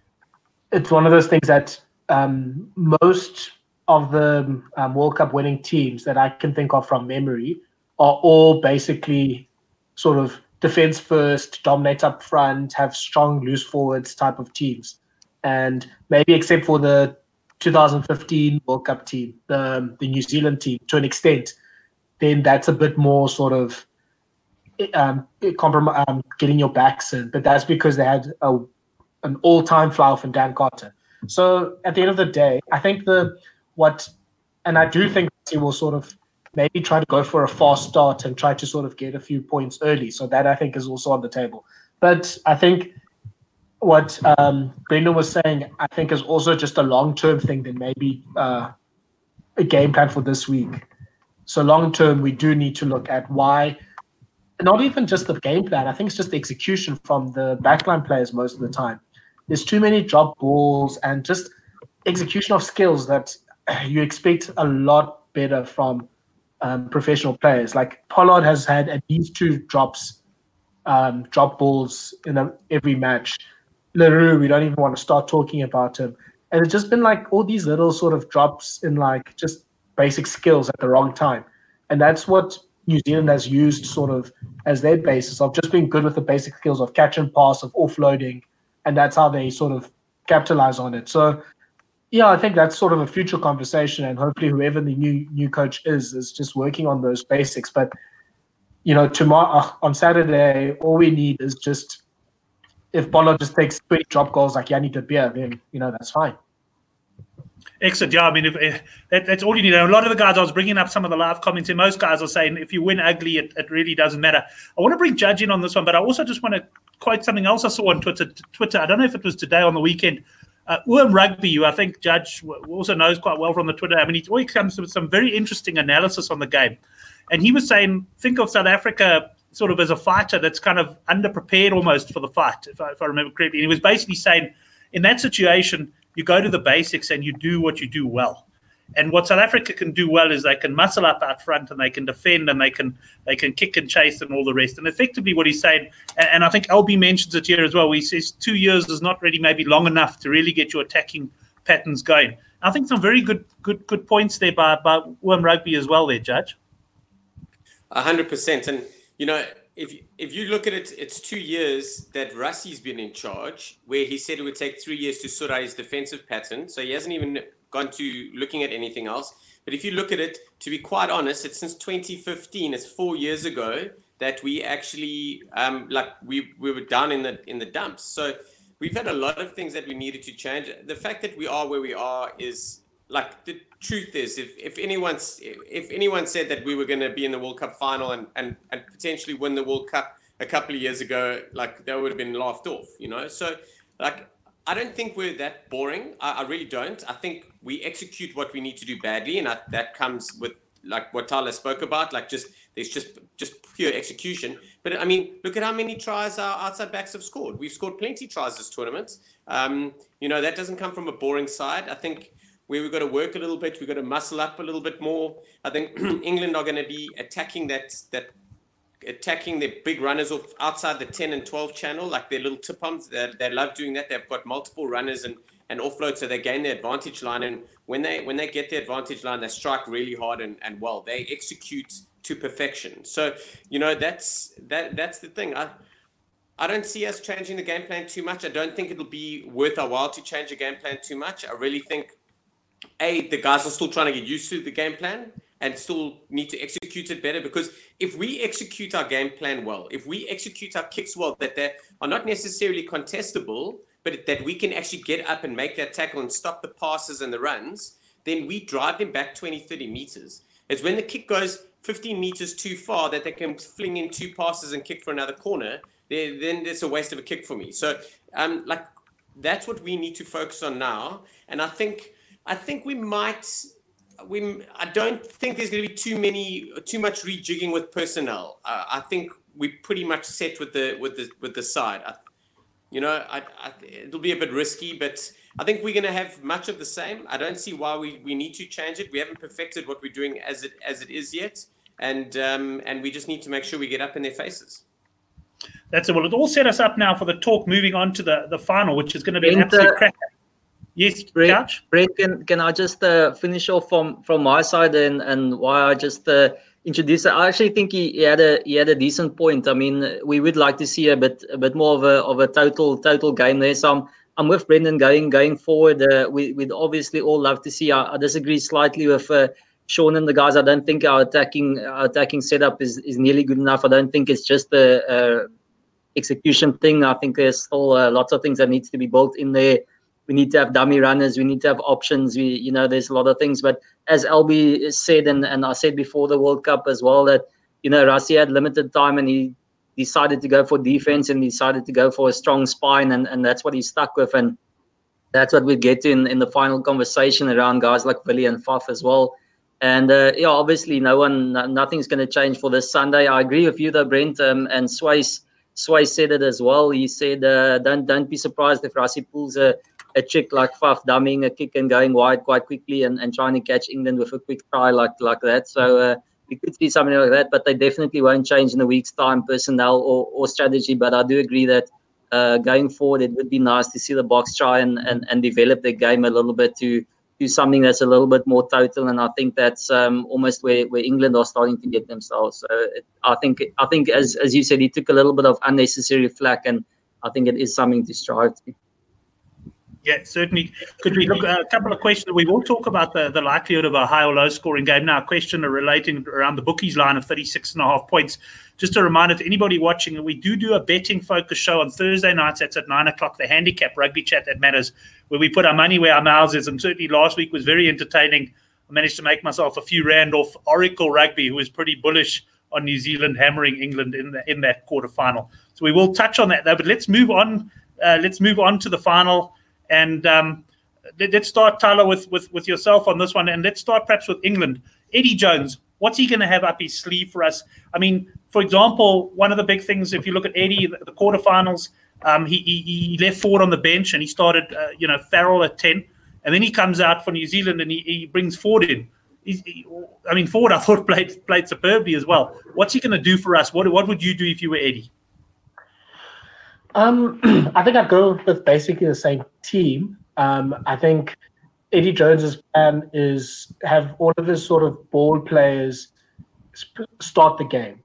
it's one of those things that um, most of the um, World Cup winning teams that I can think of from memory are all basically sort of defense first, dominate up front, have strong loose forwards type of teams. And maybe except for the 2015 World Cup team, the, the New Zealand team to an extent, then that's a bit more sort of um, comprom- um, getting your backs in. But that's because they had a, an all-time fly from Dan Carter. So at the end of the day, I think the what, and I do think he will sort of maybe try to go for a fast start and try to sort of get a few points early. So that I think is also on the table. But I think what um, Brendan was saying, I think is also just a long-term thing than maybe uh, a game plan for this week. So long term, we do need to look at why, not even just the game plan. I think it's just the execution from the backline players most of the time. There's too many drop balls and just execution of skills that you expect a lot better from um, professional players. Like Pollard has had at least two drops, um, drop balls in a, every match. le Roux, we don't even want to start talking about him. And it's just been like all these little sort of drops in like just basic skills at the wrong time. And that's what New Zealand has used sort of as their basis of just being good with the basic skills of catch and pass, of offloading, and that's how they sort of capitalize on it. So yeah, I think that's sort of a future conversation, and hopefully whoever the new new coach is is just working on those basics. But you know, tomorrow uh, on Saturday, all we need is just if Bolo just takes 20 drop goals like Jannie de Beer, then you know that's fine. Excellent. Yeah, I mean, if, if, that, that's all you need. a lot of the guys I was bringing up some of the live comments, and most guys are saying if you win ugly, it, it really doesn't matter. I want to bring Judge in on this one, but I also just want to quote something else I saw on Twitter. Twitter. I don't know if it was today on the weekend. Uh, Rugby, who I think Judge also knows quite well from the Twitter. I mean, he always comes with some very interesting analysis on the game, and he was saying, think of South Africa sort of as a fighter that's kind of underprepared almost for the fight, if I, if I remember correctly. And he was basically saying, in that situation you go to the basics and you do what you do well. And what South Africa can do well is they can muscle up out front and they can defend and they can they can kick and chase and all the rest. And effectively, what he's saying, and, and I think LB mentions it here as well. He says two years is not really maybe long enough to really get your attacking patterns going. I think some very good good good points there by by Worm Rugby as well. There, Judge. Hundred percent, and you know if if you look at it, it's two years that Rassie's been in charge, where he said it would take three years to sort out his defensive pattern. So he hasn't even gone to looking at anything else. But if you look at it, to be quite honest, it's since 2015. It's four years ago that we actually um, like we we were down in the in the dumps. So we've had a lot of things that we needed to change. The fact that we are where we are is like the truth is if, if anyone's if anyone said that we were going to be in the world cup final and, and and potentially win the world cup a couple of years ago like that would have been laughed off you know? So like i don't think we're that boring. I, I really don't. I think we execute what we need to do badly and I, that comes with like what tyler spoke about like just there's just just pure execution. But i mean look at how many tries our outside backs have scored. We've scored plenty tries this tournament. Um, you know that doesn't come from a boring side. I think where we've got to work a little bit, we've got to muscle up a little bit more. I think England are going to be attacking that that attacking their big runners off outside the 10 and 12 channel, like their little tip ons. They, they love doing that. They've got multiple runners and, and offload, so they gain the advantage line. And when they when they get the advantage line, they strike really hard and, and well. They execute to perfection. So you know that's that that's the thing. I I don't see us changing the game plan too much. I don't think it'll be worth our while to change the game plan too much. I really think a the guys are still trying to get used to the game plan and still need to execute it better because if we execute our game plan well, if we execute our kicks well, that they are not necessarily contestable, but that we can actually get up and make that tackle and stop the passes and the runs, then we drive them back 20, 30 meters. It's when the kick goes 15 meters too far that they can fling in two passes and kick for another corner, then it's a waste of a kick for me. So, um, like, that's what we need to focus on now. And I think I think we might. We I don't think there's going to be too many too much rejigging with personnel. Uh, I think we're pretty much set with the with the with the side. I, you know, I, I, it'll be a bit risky, but I think we're going to have much of the same. I don't see why we, we need to change it. We haven't perfected what we're doing as it as it is yet, and um, and we just need to make sure we get up in their faces. That's it. Well, it all set us up now for the talk. Moving on to the the final, which is going to be an absolute cracker. Yes, Brett, Brett, can, can I just uh, finish off from, from my side and, and why I just uh, introduced it? I actually think he, he, had a he had a decent point. I mean, we would like to see a bit a bit more of a of a total total game there. So I'm, I'm with Brendan going going forward. Uh, we, we'd obviously all love to see. I, I disagree slightly with uh, Sean and the guys. I don't think our attacking our attacking setup is, is nearly good enough. I don't think it's just a, a execution thing. I think there's still uh, lots of things that needs to be built in there we need to have dummy runners we need to have options we you know there's a lot of things. But as lb said and, and i said before the world cup as well that you know Rassie had limited time and he decided to go for defense and decided to go for a strong spine and, and that's what he stuck with. And that's what we get in in the final conversation around guys like Willie and Faf as well. And uh, yeah obviously no one nothing's going to change for this sunday. I agree with you though brent um, and Sways Sway said it as well. He said, uh, "Don't don't be surprised if Rassie pulls a, a trick like Faf dumming a kick and going wide quite quickly and, and trying to catch England with a quick try like like that. So uh, we could see something like that, but they definitely won't change in a week's time personnel or, or strategy. But I do agree that uh, going forward, it would be nice to see the Boks try and, and, and develop their game a little bit to do something that's a little bit more total. And I think that's um, almost where, where England are starting to get themselves. So it, I think I think as as you said, he took a little bit of unnecessary flack, and I think it is something to strive to. Yeah, certainly. Could we look uh, a couple of questions? We will talk about the, the likelihood of a high or low scoring game. Now, a question relating around the bookies line of 36 and a half points. Just a reminder to anybody watching, we do do a betting focus show on Thursday nights. That's at nine o'clock, the handicap rugby chat that matters, where we put our money where our mouths is. And certainly last week was very entertaining. I managed to make myself a few rand off Oracle Rugby, who was pretty bullish on New Zealand hammering England in the, in that quarter final. So we will touch on that though. But let's move on. Uh, let's move on to the final. And um, let, us start, Tyler, with, with, with yourself on this one. And let's start perhaps with England. Eddie Jones, what's he going to have up his sleeve for us? I mean, for example, one of the big things, if you look at Eddie, the, quarterfinals, um, he, he, he, left Ford on the bench and he started, uh, you know, Farrell at 10. And then he comes out for New Zealand and he, he brings Ford in. He, I mean, Ford, I thought played played superbly as well. What's he going to do for us? What what would you do if you were Eddie? Um, I think I'd go with basically the same team. Um, I think Eddie Jones's plan is have all of his sort of ball players sp- start the game,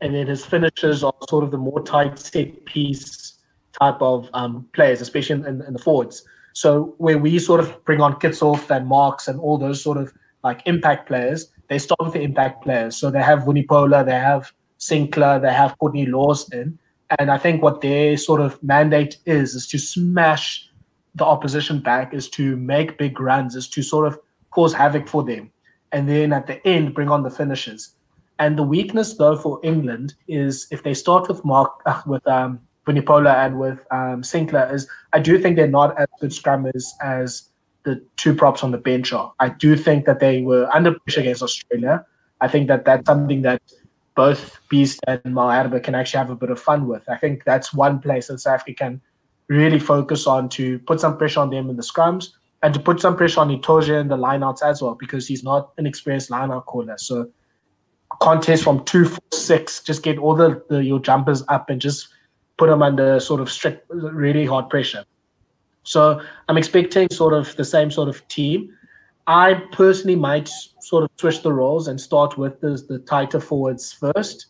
and then his finishers are sort of the more tight set piece type of um, players, especially in, in, the forwards. So where we sort of bring on Kitshoff and Marx and all those sort of like impact players, they start with the impact players. So they have Vunipola, they have Sinckler, they have Courtney Lawes in and I think what their sort of mandate is is to smash the opposition back, is to make big runs, is to sort of cause havoc for them, and then at the end bring on the finishes. And the weakness though for England is if they start with Mark uh, with um Vunipola and with um, Sinckler, is I do think they're not as good scrummers as the two props on the bench are. I do think that they were under pressure against Australia. I think that that's something that both Beast and Malherbe can actually have a bit of fun with. I think that's one place that South Africa can really focus on to put some pressure on them in the scrums and to put some pressure on Itoje in the lineouts as well because he's not an experienced lineout caller. So contest from two, four, six, just get all the, the your jumpers up and just put them under sort of strict, really hard pressure. So I'm expecting sort of the same sort of team. I personally might sort of switch the roles and start with the, the tighter forwards first.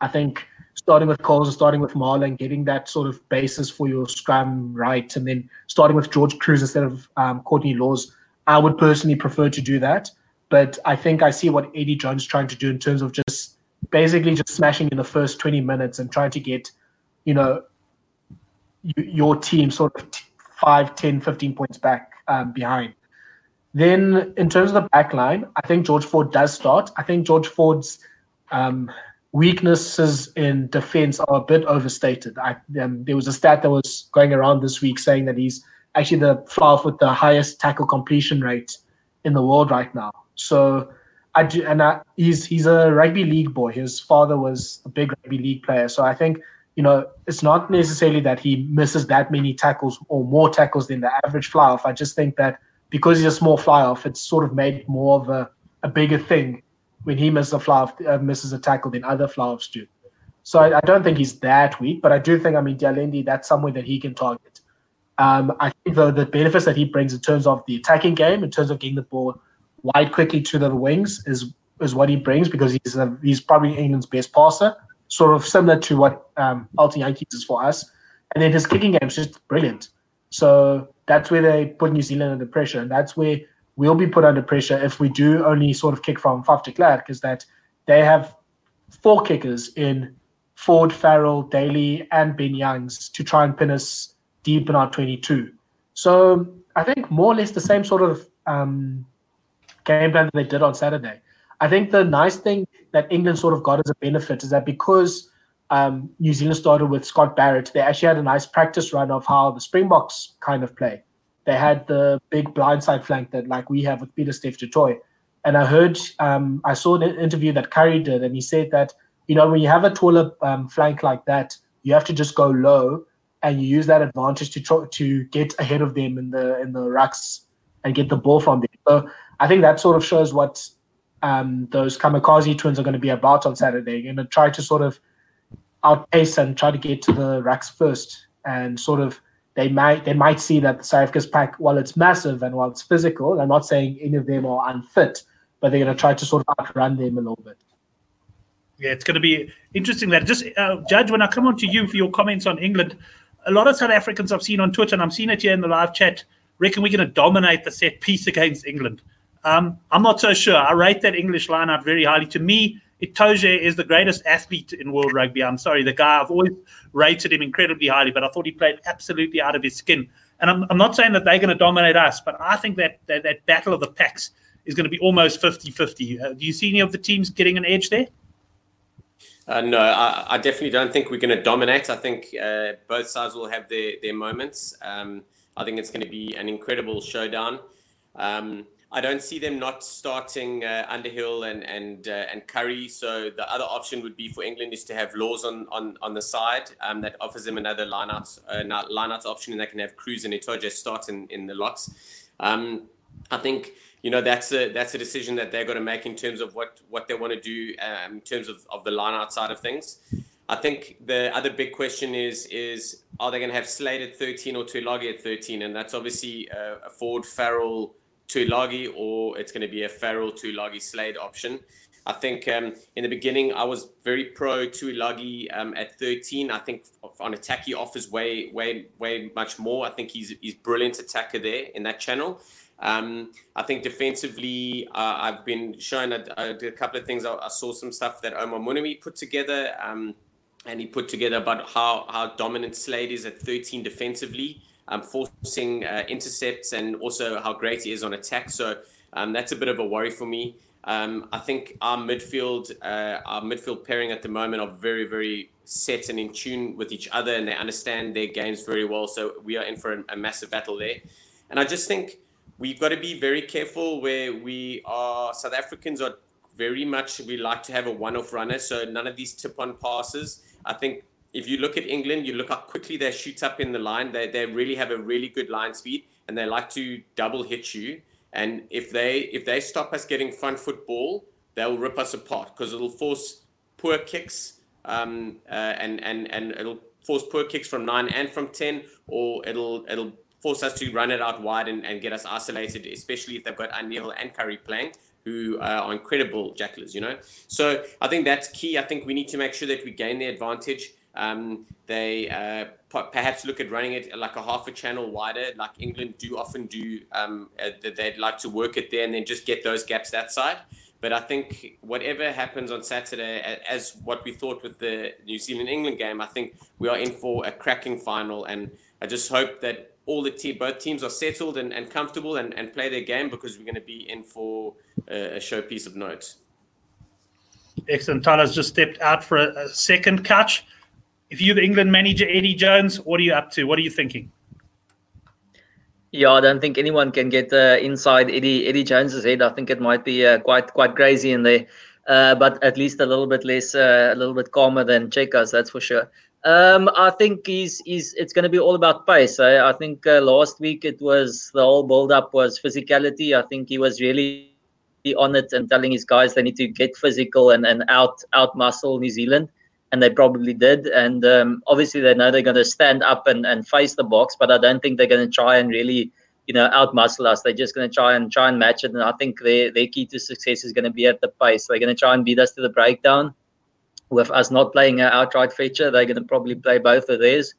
I think starting with Coles, starting with Marler, getting that sort of basis for your scrum right, and then starting with George Kruis instead of um, Courtney Lawes. I would personally prefer to do that. But I think I see what Eddie Jones trying to do in terms of just basically just smashing in the first 20 minutes and trying to get, you know, your team sort of 5, 10, 15 points back um, behind. Then, in terms of the back line, I think George Ford does start. I think George Ford's um, weaknesses in defense are a bit overstated. I, um, there was a stat that was going around this week saying that he's actually the fly with the highest tackle completion rate in the world right now. So I do, and I, he's he's a rugby league boy. His father was a big rugby league player, so I think you know it's not necessarily that he misses that many tackles or more tackles than the average fly off. I just think that because he's a small fly off, it's sort of made more of a, a bigger thing when he misses a fly off, uh, misses a tackle than other fly offs do. So I, I, don't think he's that weak, but I do think I mean de Allende, that's somewhere that he can target. Um, I think the, the benefits that he brings in terms of the attacking game, in terms of getting the ball wide quickly to the wings, is is what he brings because he's a, he's probably England's best passer, sort of similar to what um, Elton Jantjies is for us. And then his kicking game is just brilliant. So that's where they put New Zealand under pressure, and that's where we'll be put under pressure if we do only sort of kick from Faf de Klerk, is that they have four kickers in Ford, Farrell, Daly, and Ben Youngs to try and pin us deep in our 22. So I think more or less the same sort of um, game plan that they did on Saturday. I think the nice thing that England sort of got as a benefit is that because um, New Zealand started with Scott Barrett, they actually had a nice practice run of how the Springboks kind of play. They had the big blindside flank that like we have with Pieter-Steph And I heard, um, I saw an interview that Curry did, and he said that, you know, when you have a taller um, flank like that, you have to just go low and you use that advantage to try to get ahead of them in the in the rucks and get the ball from them. So I think that sort of shows what um, those kamikaze twins are going to be about on Saturday. They're going to try to sort of outpace and try to get to the rucks first, and sort of they might they might see that the South Africa's pack, while it's massive and while it's physical, I'm not saying any of them are unfit, but they're going to try to sort of outrun them a little bit. Yeah, it's going to be interesting. That just uh, Judge, when I come on to you for your comments on England, a lot of South Africans I've seen on Twitter, and I'm seeing it here in the live chat, reckon we're going to dominate the set piece against England. Um, I'm not so sure. I rate that English lineup very highly. To me, Itoje is the greatest athlete in world rugby. I'm sorry, the guy I've always rated him incredibly highly, but I thought he played absolutely out of his skin. And I'm, I'm not saying that they're going to dominate us, but I think that, that that battle of the packs is going to be almost 50 50. Uh, do you see any of the teams getting an edge there? Uh, no, I, I, definitely don't think we're going to dominate. I think uh, both sides will have their, their moments. Um, I think it's going to be an incredible showdown. Um, I don't see them not starting uh, Underhill and and uh, and Curry. So the other option would be for England is to have Lawes on on, on the side. Um, that offers them another lineout uh, lineout option, and they can have Kruis and Itoje start in, in the locks. Um, I think you know that's a that's a decision that they're going to make in terms of what what they want to do um, in terms of, of the lineout side of things. I think the other big question is is are they going to have Slade at 13 or Tuilagi at 13? And that's obviously a Ford Farrell Tuilagi or it's going to be a feral Farrell Tuilagi Slade option. I think um, in the beginning I was very pro Tuilagi um, at 13. I think on attack he offers way way way much more. I think he's he's brilliant attacker there in that channel. Um, I think defensively, uh, I've been shown a, a, couple of things. I, I, saw some stuff that Omar Mouneimne put together, um, and he put together about how, how dominant Slade is at 13 defensively um, forcing uh, intercepts and also how great he is on attack. So um, that's a bit of a worry for me. Um, I think our midfield, uh, our midfield pairing at the moment are very, very set and in tune with each other, and they understand their games very well. So we are in for a, a massive battle there. And I just think we've got to be very careful where we are. South Africans are very much we like to have a one-off runner, so none of these tip-on passes. I think if you look at England, you look how quickly they shoot up in the line. They, they really have a really good line speed and they like to double hit you. And if they if they stop us getting front foot ball, they'll rip us apart because it'll force poor kicks um, uh, and and and it'll force poor kicks from nine and from ten, or it'll it'll force us to run it out wide and, and get us isolated, especially if they've got Underhill and Curry playing who are incredible jacklers, you know. So I think that's key. I think we need to make sure that we gain the advantage. Um, they uh, perhaps look at running it like a half a channel wider, like England do often do. Um, uh, they'd like to work it there and then just get those gaps that side. But I think whatever happens on Saturday, as what we thought with the New Zealand England game, I think we are in for a cracking final. And I just hope that all the team, both teams are settled and, and comfortable and, and play their game because we're going to be in for a, a showpiece of note. Excellent. Tyler's just stepped out for a, a second catch if you're the England manager, Eddie Jones, what are you up to? What are you thinking? Yeah, I don't think anyone can get uh, inside Eddie Eddie Jones's head. I think it might be uh, quite quite crazy in there, uh, but at least a little bit less, uh, a little bit calmer than Cheika's, that's for sure. Um, I think he's he's it's going to be all about pace. I, I think uh, last week it was the whole build up was physicality. I think he was really on it and telling his guys they need to get physical and, and out out muscle New Zealand and they probably did. And um, obviously, they know they're going to stand up and, and face the Boks, but I don't think they're going to try and really, you know, outmuscle us. They're just going to try and try and match it. And I think their their key to success is going to be at the pace. They're going to try and beat us to the breakdown. With us not playing an outright fetcher, they're going to probably play both of theirs.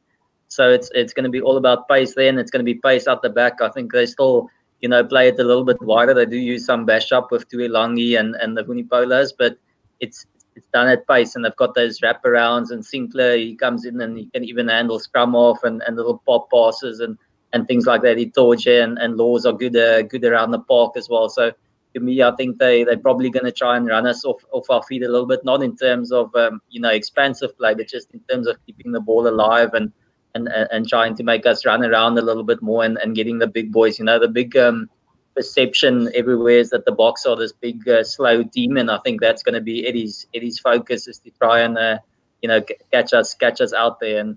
So it's it's going to be all about pace then. It's going to be pace out the back. I think they still, you know, play it a little bit wider. They do use some bash up with Tuilagi and, and the Vunipolas, but it's it's done at pace and they've got those wraparounds and Sinckler he comes in and he can even handle scrum off and, and little pop passes and and things like that. Itoje and, and Lawes are good uh, good around the park as well. So to me, I think they they're probably going to try and run us off, off our feet a little bit, not in terms of um, you know expansive play, but just in terms of keeping the ball alive and and and trying to make us run around a little bit more and, and getting the big boys. You know, the big um, perception everywhere is that the Boks are this big uh, slow demon. I think that's going to be Eddie's Eddie's focus is to try and uh, you know catch us catch us out there. And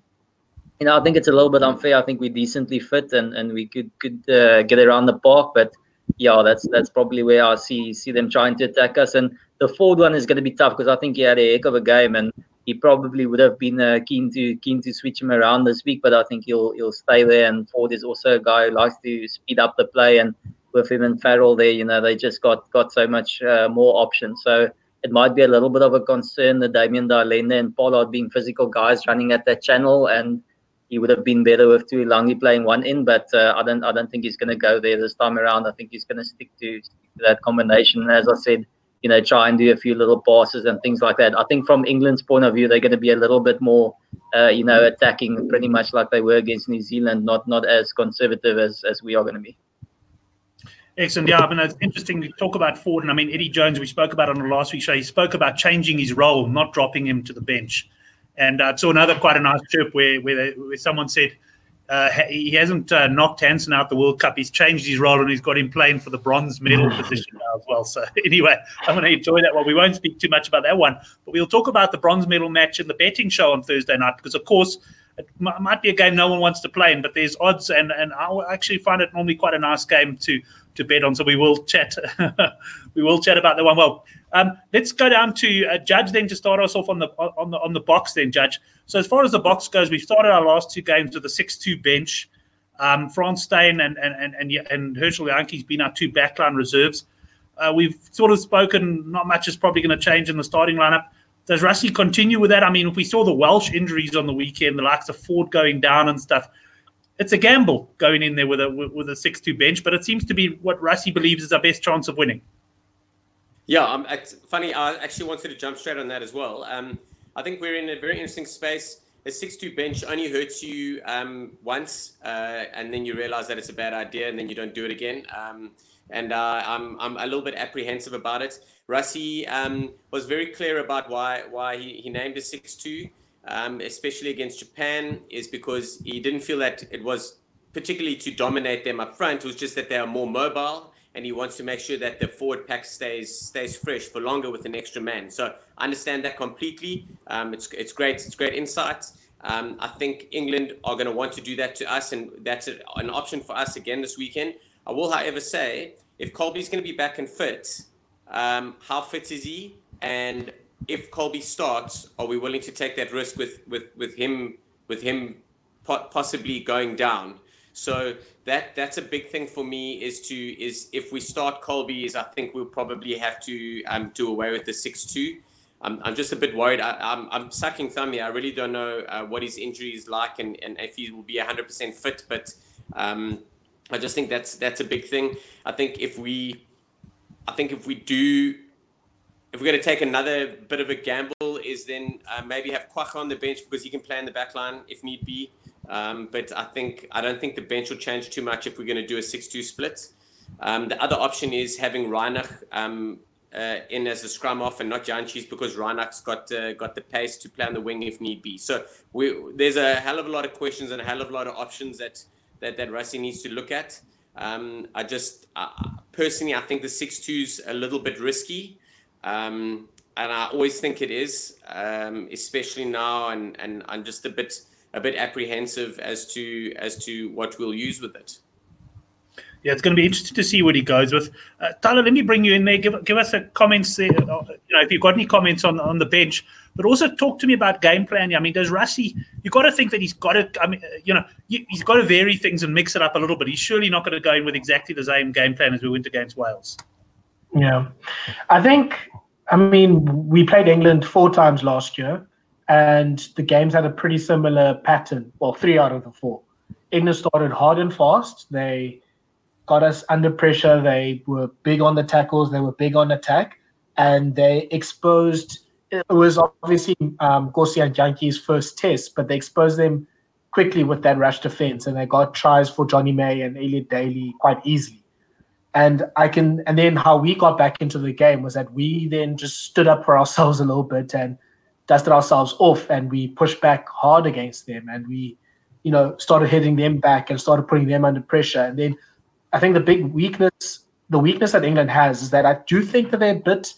you know I think it's a little bit unfair. I think we're decently fit and, and we could could uh, get around the park, but yeah, that's that's probably where I see see them trying to attack us. And the Ford one is going to be tough because I think he had a heck of a game and. He probably would have been uh, keen to keen to switch him around this week, but I think he'll he'll stay there. And Ford is also a guy who likes to speed up the play and with him and Farrell there, you know, they just got got so much uh, more options. So it might be a little bit of a concern the Damien de Allende and Pollard being physical guys running at that channel, and he would have been better with Tuilagi playing one in. But uh, I don't I don't think he's going to go there this time around. I think he's going to stick to, stick to that combination. And as I said, you know, try and do a few little passes and things like that. I think from England's point of view, they're going to be a little bit more, uh, you know, attacking pretty much like they were against New Zealand, not not as conservative as as we are going to be. Excellent. Yeah, I mean, it's interesting to talk about Ford. And I mean, Eddie Jones, we spoke about on the last week's show, he spoke about changing his role, not dropping him to the bench. And uh, saw another quite a nice chirp where, where, they, where someone said uh, he hasn't uh, knocked Hansen out the World Cup. He's changed his role and he's got him playing for the bronze medal position now as well. So, anyway, I'm going to enjoy that one. We won't speak too much about that one, but we'll talk about the bronze medal match in the betting show on Thursday night because, of course, it might be a game no one wants to play in, but there's odds, and and I actually find it normally quite a nice game to to bet on. So we will chat. we will chat about the one. Well, um, let's go down to uh, Judge then to start us off on the on the on the Boks then, Judge. So as far as the Boks goes, we've started our last two games with a six-two bench. Um, Frans Steyn and and and and, and Herschel Jantjies been our two backline reserves. Uh, we've sort of spoken. Not much is probably going to change in the starting lineup. Does Rassie continue with that? I mean, if we saw the Welsh injuries on the weekend, the likes of Ford going down and stuff, it's a gamble going in there with a with a six two bench, but it seems to be what Rassie believes is our best chance of winning. Yeah, um, it's funny. I actually wanted to jump straight on that as well. Um, I think we're in a very interesting space. A six-two bench only hurts you um, once, uh, and then you realize that it's a bad idea, and then you don't do it again. Um, and uh, I'm I'm a little bit apprehensive about it. Rassie um, was very clear about why why he, he named a six-two um, especially against Japan, is because he didn't feel that it was particularly to dominate them up front. It was just that they are more mobile, and he wants to make sure that the forward pack stays stays fresh for longer with an extra man. So I understand that completely. Um, it's it's great. It's great insight. Um, I think England are going to want to do that to us, and that's a, an option for us again this weekend. I will, however, say if Kolbe's going to be back and fit, um, how fit is he? And if Kolbe starts, are we willing to take that risk with with with him with him possibly going down? So that that's a big thing for me is to is if we start Kolbe is I think we'll probably have to um, do away with the six two. I'm, I'm just a bit worried. I, am I'm, I'm sucking thumb here. I really don't know uh, what his injury is like and, and if he will be 100% fit. But um, I just think that's that's a big thing. I think if we, I think if we do if we're going to take another bit of a gamble, is then uh, maybe have Kwagga on the bench because he can play in the back line if need be. Um, but I think I don't think the bench will change too much if we're going to do a six-two split. Um, the other option is having Reinach um, uh, in as a scrum off and not Jantjies because Reinach's got uh, got the pace to play on the wing if need be. So we, there's a hell of a lot of questions and a hell of a lot of options that that that Rassie needs to look at. Um, I just personally, I think the six two's a little bit risky, um, and I always think it is, um, especially now, and, and I'm just a bit a bit apprehensive as to as to what we'll use with it. Yeah, it's going to be interesting to see what he goes with. Uh, Tyler, let me bring you in there. Give, give us a comments there. Uh, you know, if you've got any comments on on the bench, but also talk to me about game plan. I mean, does Rassie? You've got to think that he's got to. I mean, you know, he's got to vary things and mix it up a little bit. He's surely not going to go in with exactly the same game plan as we went against Wales. Yeah, I think. I mean, we played England four times last year, and the games had a pretty similar pattern. Well, three out of the four. England started hard and fast. They got us under pressure. They were big on the tackles. They were big on attack, and they exposed. It was obviously um, Nkosi and Jantjies' first test, but they exposed them quickly with that rush defense, and they got tries for Jonny May and Elliot Daly quite easily. And I can, and then how we got back into the game was that we then just stood up for ourselves a little bit and dusted ourselves off, and we pushed back hard against them, and we, you know, started hitting them back and started putting them under pressure, and then I think the big weakness, the weakness that England has, is that I do think that they're a bit,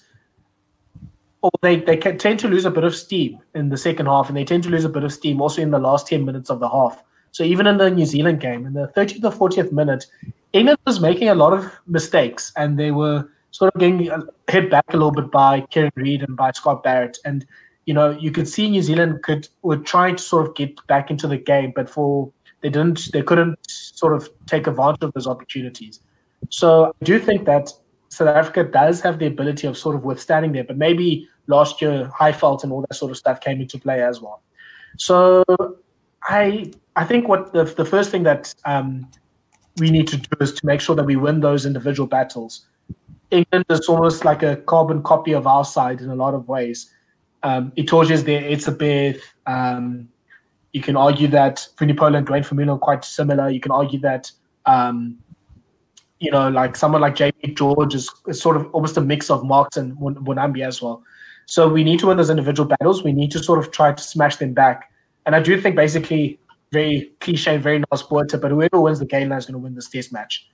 or they they can, tend to lose a bit of steam in the second half, and they tend to lose a bit of steam also in the last ten minutes of the half. So even in the New Zealand game, in the 30th or 40th minute, England was making a lot of mistakes, and they were sort of getting hit back a little bit by Kieran Read and by Scott Barrett, and you know you could see New Zealand could were trying to sort of get back into the game, but for they didn't they couldn't sort of take advantage of those opportunities. So I do think that South Africa does have the ability of sort of withstanding there, but maybe last year high Highveld and all that sort of stuff came into play as well. So I I think what the the first thing that um, we need to do is to make sure that we win those individual battles. England is almost like a carbon copy of our side in a lot of ways. Um, Itoje is there, it's a bit um, you can argue that Vunipola and Duane Vermeulen are quite similar. You can argue that, um, you know, like someone like Jamie George is, is, sort of almost a mix of Marx and Mbonambi as well. So we need to win those individual battles. We need to sort of try to smash them back. And I do think basically, very cliche, very nice Botha, but whoever wins the game is going to win this test match.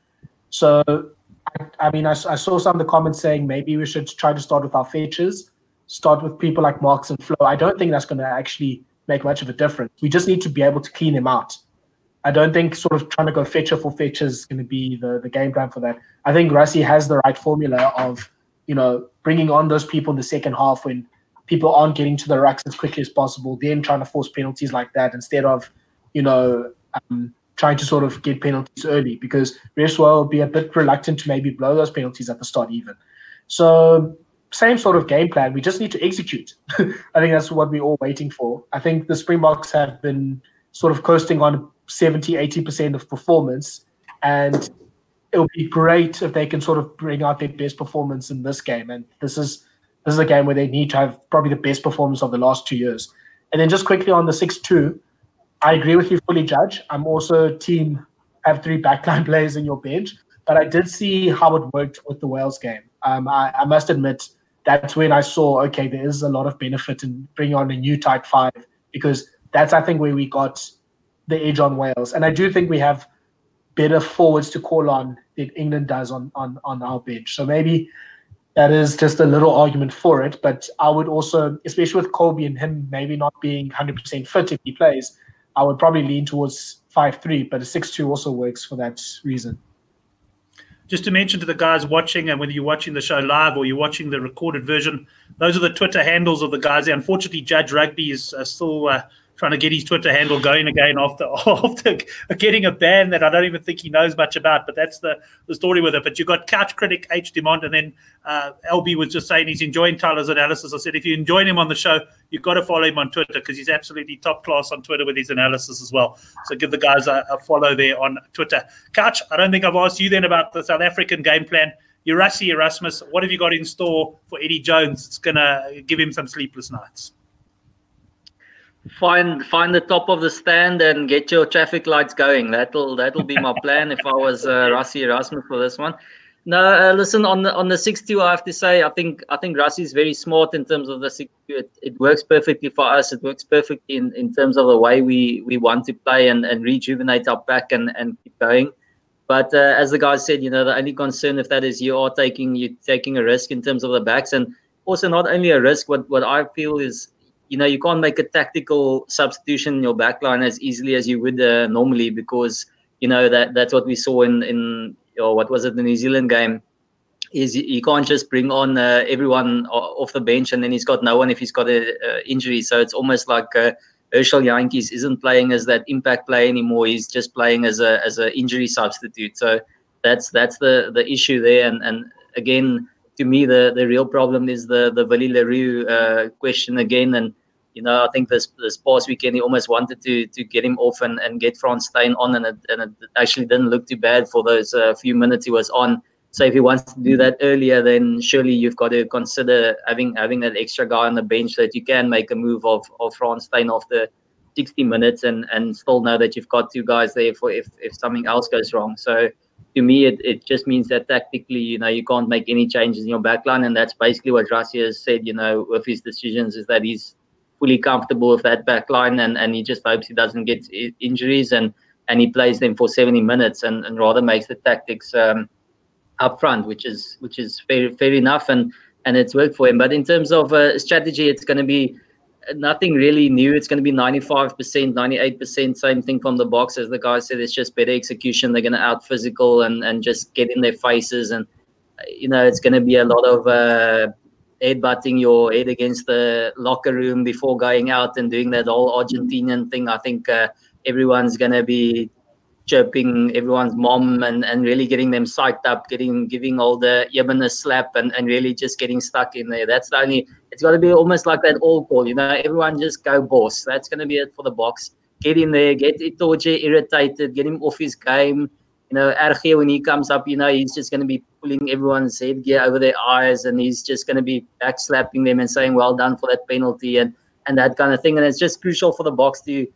So, I, I mean, I, I, saw some of the comments saying maybe we should try to start with our fetchers, start with people like Marx and Flo. I don't think that's going to actually make much of a difference. We just need to be able to clean them out. I don't think sort of trying to go fetcher for fetcher is going to be the, the game plan for that. I think Rassie has the right formula of, you know, bringing on those people in the second half when people aren't getting to the rucks as quickly as possible, then trying to force penalties like that instead of, you know, um, trying to sort of get penalties early because Reswell will be a bit reluctant to maybe blow those penalties at the start even. So same sort of game plan. We just need to execute. I think that's what we're all waiting for. I think the Springboks have been sort of coasting on 70, 80% of performance. And it would be great if they can sort of bring out their best performance in this game. And this is this is a game where they need to have probably the best performance of the last two years. And then just quickly on the 6-2, I agree with you fully, Judge. I'm also team have three backline players in your bench, but I did see how it worked with the Wales game. Um, I, I must admit, that's when I saw okay, there is a lot of benefit in bringing on a new tight five because that's I think where we got the edge on Wales, and I do think we have better forwards to call on than England does on on on our bench. So maybe that is just a little argument for it. But I would also, especially with Kolbe and him maybe not being 100% fit if he plays, I would probably lean towards 5 3, but a 6 2 also works for that reason just to mention to the guys watching, and whether you're watching the show live or you're watching the recorded version, those are the Twitter handles of the guys. Unfortunately, Judge Rugby is uh, still uh, trying to get his Twitter handle going again after after getting a ban that I don't even think he knows much about. But that's the, the story with it. But you've got couch critic H Demand, and then uh, LB was just saying he's enjoying Tyler's analysis. I said if you enjoy him on the show, you've got to follow him on Twitter because he's absolutely top class on Twitter with his analysis as well. So give the guys a, a follow there on Twitter. Couch, I don't think I've asked you then about the South African game plan. Urasi Erasmus, what have you got in store for Eddie Jones? It's going to give him some sleepless nights find find the top of the stand and get your traffic lights going. That'll that'll be my plan if I was uh, Rassie Erasmus for this one. No, uh, listen on the on the six two. I have to say, I think I think Rassie is very smart in terms of the six two. It, it works perfectly for us. It works perfectly in, in terms of the way we, we want to play and, and rejuvenate our back and, and keep going. But uh, as the guy said, you know, the only concern if that is you are taking you taking a risk in terms of the backs, and also not only a risk. What what I feel is, you know, you can't make a tactical substitution in your backline as easily as you would uh, normally because you know that that's what we saw in in or what was it the New Zealand game. Is you can't just bring on uh, everyone off the bench and then he's got no one if he's got an injury. So it's almost like uh, Herschel Jantjies isn't playing as that impact player anymore. He's just playing as a as an injury substitute. So that's that's the the issue there. And and again, to me, the the real problem is the the Willie le Roux uh, question again. And you know, I think this this past weekend he almost wanted to to get him off and, and get Frans Steyn on, and it, and it actually didn't look too bad for those uh, few minutes he was on. So if he wants to do that earlier, then surely you've got to consider having having that extra guy on the bench that you can make a move of of Frans Steyn after 60 minutes and and still know that you've got two guys there for if if something else goes wrong. So to me, it, it just means that tactically, you know, you can't make any changes in your backline, and that's basically what Rassie has said. You know, with his decisions, is that he's fully comfortable with that backline, and and he just hopes he doesn't get injuries and and he plays them for 70 minutes and, and rather makes the tactics um, up front, which is which is fair, fair enough, and and it's worked for him. But in terms of uh, strategy, it's going to be nothing really new. It's going to be 95%, 98%, same thing from the Boks. As the guy said, it's just better execution. They're going to out physical and, and just get in their faces. And, you know, it's going to be a lot of uh, headbutting your head against the locker room before going out and doing that whole Argentinian thing. I think uh, everyone's going to be chirping everyone's mom and, and really getting them psyched up, getting giving all the Yemen a slap and, and really just getting stuck in there. That's the only it's gotta be almost like that all call, you know, everyone just go boss. That's gonna be it for the Boks. Get in there, get Itoje irritated, get him off his game. You know, RG when he comes up, you know, he's just gonna be pulling everyone's headgear over their eyes and he's just gonna be backslapping them and saying, Well done for that penalty and and that kind of thing. And it's just crucial for the Boks to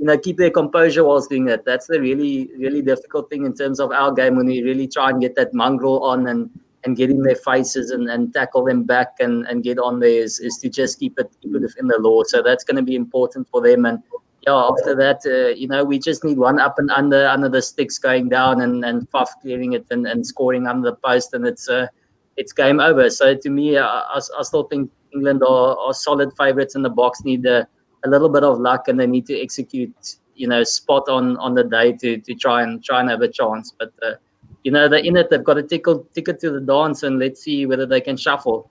you know, keep their composure whilst doing that. That's the really, really difficult thing in terms of our game when we really try and get that mongrel on and and get in their faces and, and tackle them back and, and get on there is, is to just keep it keep it within the law. So that's going to be important for them. And yeah, after that, uh, you know, we just need one up and under under the sticks going down and and Faf clearing it and, and scoring under the post, and it's uh, it's game over. So to me, I, I, I still think England are, are solid favourites in the Boks. Need a a little bit of luck and they need to execute you know spot on on the day to to try and try and have a chance but uh, you know they're in it they've got a tickle ticket to the dance and let's see whether they can shuffle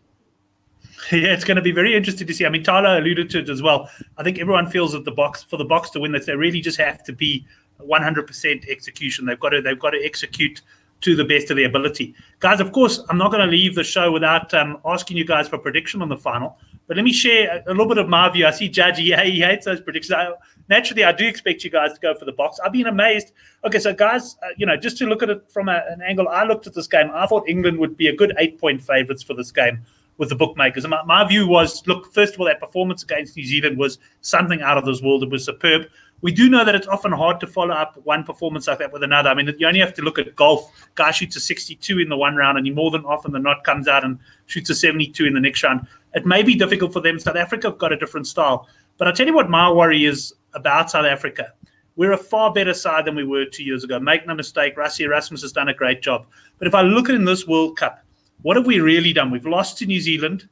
yeah, it's going to be very interesting to see. I mean, Tyler alluded to it as well. I think everyone feels that the Boks for the Boks to win that they really just have to be 100% execution. They've got to they've got to execute to the best of their ability, guys. Of course, I'm not going to leave the show without um, asking you guys for prediction on the final. But let me share a, little bit of my view. I see Judge, yeah, he hates those predictions. I, naturally, I do expect you guys to go for the Boks. I've been amazed. Okay, so guys, uh, you know, just to look at it from a, an angle, I looked at this game. I thought England would be a good eight-point favourites for this game with the bookmakers. And my, my view was, look, first of all, that performance against New Zealand was something out of this world. It was superb. We do know that it's often hard to follow up one performance like that with another. I mean, you only have to look at golf. Guy shoots a 62 in the one round, and he more than often than not comes out and shoots a 72 in the next round. It may be difficult for them. South Africa have got a different style. But I'll tell you what my worry is about South Africa. We're a far better side than we were two years ago. Make no mistake, Rassie Erasmus has done a great job. But if I look at in this World Cup, what have we really done? We've lost to New Zealand,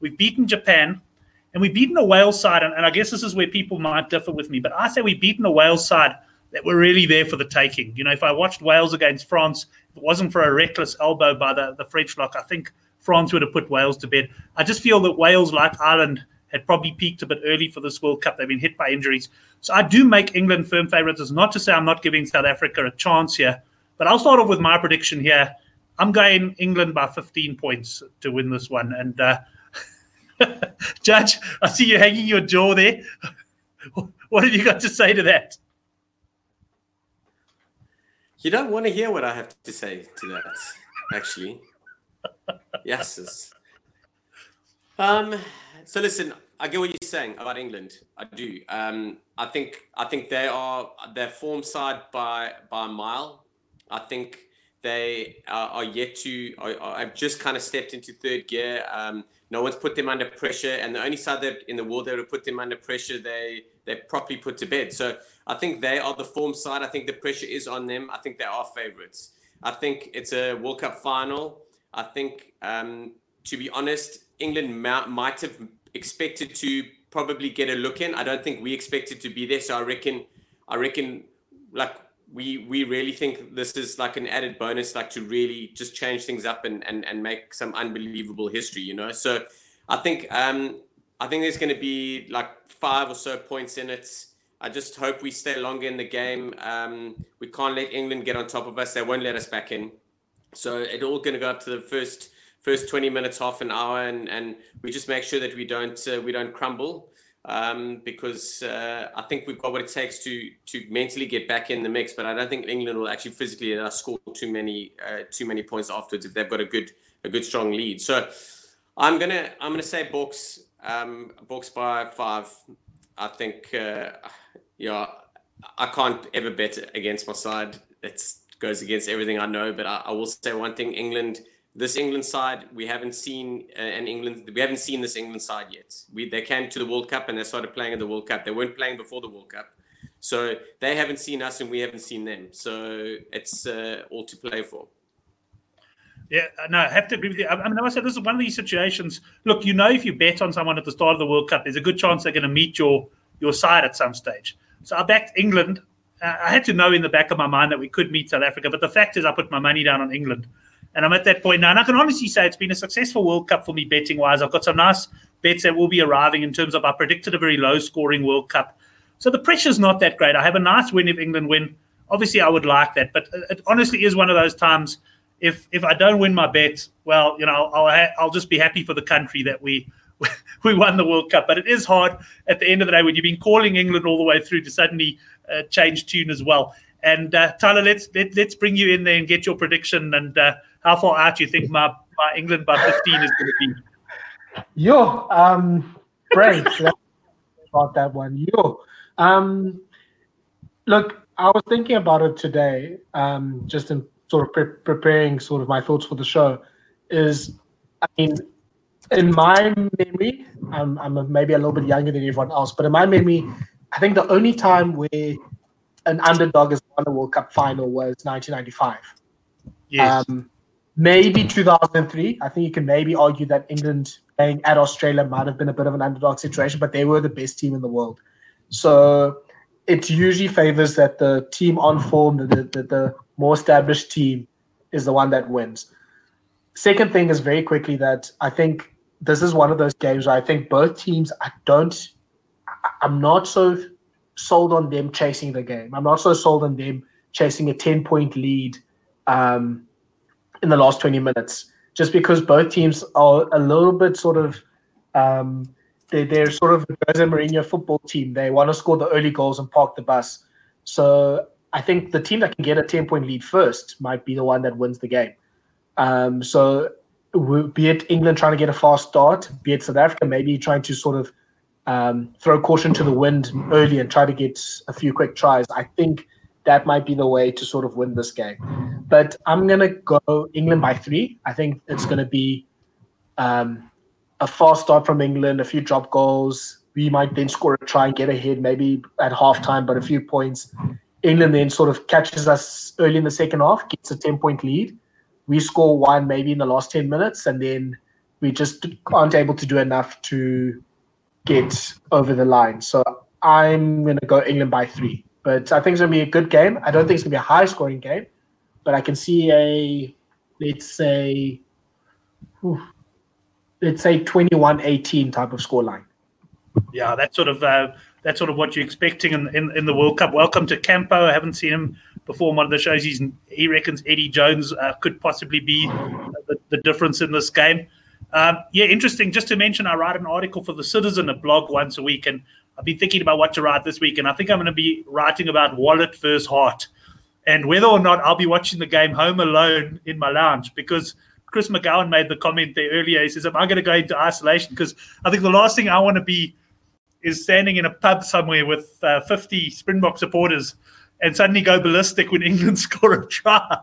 we've beaten Japan, and we've beaten a Wales side. And, and I guess this is where people might differ with me, but I say we've beaten a Wales side that were really there for the taking. You know, if I watched Wales against France, if it wasn't for a reckless elbow by the, the French lock, I think France would have put Wales to bed. I just feel that Wales, like Ireland, had probably peaked a bit early for this World Cup. They've been hit by injuries. So I do make England firm favourites. It's not to say I'm not giving South Africa a chance here, but I'll start off with my prediction here. I'm going England by 15 points to win this one. And uh, Judge, I see you hanging your jaw there. what have you got to say to that? You don't want to hear what I have to say to that, actually yes. Um. So listen, I get what you're saying about England. I do. Um. I think I think they are their form side by by a mile. I think they are, are yet to. Have just kind of stepped into third gear. Um, no one's put them under pressure, and the only side that in the world that would put them under pressure, they they properly put to bed. So I think they are the form side. I think the pressure is on them. I think they are favourites. I think it's a World Cup final. I think, um, to be honest, England might have expected to probably get a look in. I don't think we expected to be there. So I reckon, I reckon, like we we really think this is like an added bonus, like to really just change things up and and and make some unbelievable history. You know, so I think um I think there's going to be like five or so points in it. I just hope we stay longer in the game. Um, we can't let England get on top of us. They won't let us back in. So it's all going to go up to the first first 20 minutes, half an hour, and, and we just make sure that we don't uh, we don't crumble um, because uh, I think we've got what it takes to to mentally get back in the mix. But I don't think England will actually physically uh, score too many uh, too many points afterwards if they've got a good a good strong lead. So I'm gonna I'm gonna say Boks um, Boks by five. I think uh, yeah I can't ever bet against my side. It goes against everything I know. But I, I will say one thing: England this England side, we haven't seen uh, an England. We haven't seen this England side yet. We they came to the World Cup and they started playing at the World Cup. They weren't playing before the World Cup, so they haven't seen us and we haven't seen them. So it's uh, all to play for. Yeah, no, I have to agree with you. I mean, I said this is one of these situations. Look, you know, if you bet on someone at the start of the World Cup, there's a good chance they're going to meet your your side at some stage. So I backed England. Uh, I had to know in the back of my mind that we could meet South Africa, but the fact is, I put my money down on England. And I'm at that point now. And I can honestly say it's been a successful World Cup for me betting wise. I've got some nice bets that will be arriving in terms of I predicted a very low scoring World Cup. So the pressure's not that great. I have a nice win if England win. Obviously, I would like that. But it honestly is one of those times if if I don't win my bet, well, you know, I'll, I'll just be happy for the country that we we won the World Cup. But it is hard at the end of the day when you've been calling England all the way through to suddenly uh, change tune as well. And uh, Tyler, let's let, let's bring you in there and get your prediction and uh, how far out do you think my, my England by 15 is going to be? Yo, um, great about that one. Yo, um, look, I was thinking about it today, um, just in sort of pre- preparing sort of my thoughts for the show. Is I mean, in my memory, I'm, I'm maybe a little bit younger than everyone else, but in my memory, I think the only time where an underdog has won a World Cup final was 1995. Yes. Um, maybe 2003. I think you can maybe argue that England playing at Australia might have been a bit of an underdog situation, but they were the best team in the world. So it usually favors that the team on form, the, the, the more established team, is the one that wins. Second thing is very quickly that I think this is one of those games where I think both teams, I don't, I'm not so sold on them chasing the game. I'm not so sold on them chasing a 10 point lead um, in the last 20 minutes, just because both teams are a little bit sort of um, they, they're sort of Jose Mourinho football team. They want to score the early goals and park the bus. So I think the team that can get a 10 point lead first might be the one that wins the game. Um, so be it England trying to get a fast start, be it South Africa maybe trying to sort of um, throw caution to the wind early and try to get a few quick tries. I think that might be the way to sort of win this game. But I'm gonna go England by three. I think it's gonna be um, a fast start from England, a few drop goals. We might then score a try and get ahead, maybe at halftime, but a few points. England then sort of catches us early in the second half, gets a 10 point lead. We score one maybe in the last 10 minutes, and then we just aren't able to do enough to get over the line. So I'm going to go England by three. But I think it's going to be a good game. I don't think it's going to be a high scoring game, but I can see a, let's say, whew, let's say 21-18 type of scoreline. Yeah, that's sort of uh, that's sort of what you're expecting in, in, in the World Cup. Welcome to Campo. I haven't seen him before one of the shows. He's he reckons Eddie Jones uh, could possibly be the, the, difference in this game. Um, yeah, interesting. Just to mention, I write an article for the Citizen, a blog once a week, and I've been thinking about what to write this week, and I think I'm going to be writing about wallet versus heart, and whether or not I'll be watching the game home alone in my lounge because Chris McGowan made the comment there earlier. He says, "Am I going to go into isolation?" Because I think the last thing I want to be is standing in a pub somewhere with uh, 50 Springbok supporters and suddenly go ballistic when England score a try.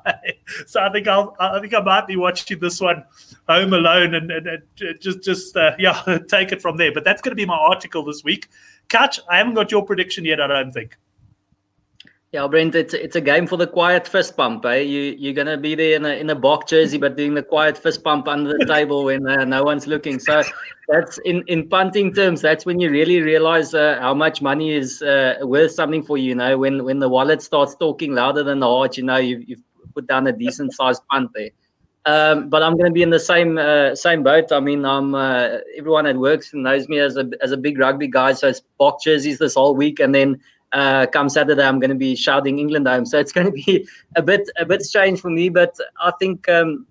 so I think I'll I think I might be watching this one home alone and, and, and just just uh, yeah take it from there. But that's going to be my article this week. Catch, I haven't got your prediction yet. I don't think. Yeah, Brent, it's it's a game for the quiet fist pump. Eh? You you're gonna be there in a in a Bok jersey, but doing the quiet fist pump under the table when uh, no one's looking. So that's in in punting terms. That's when you really realize uh, how much money is uh, worth something for you. You know, when when the wallet starts talking louder than the heart, you know you've, you've put down a decent sized punt there. Um, but I'm going to be in the same uh, same boat. I mean, I'm uh, everyone that works knows me as a as a big rugby guy. So it's Bok jerseys this whole week, and then uh, come Saturday, I'm going to be shouting England home. So it's going to be a bit a bit strange for me, but I think um,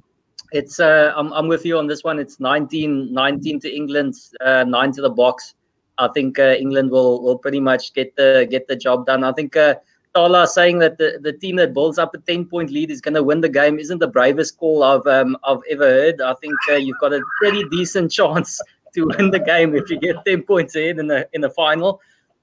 it's uh, I'm, I'm with you on this one. It's 19 19 to England, uh, nine to the Boks. I think uh, England will will pretty much get the get the job done. I think uh, Tyler saying that the, the team that builds up a 10 point lead is going to win the game isn't the bravest call I've um, I've ever heard. I think uh, you've got a pretty decent chance to win the game if you get 10 points ahead in the in the final.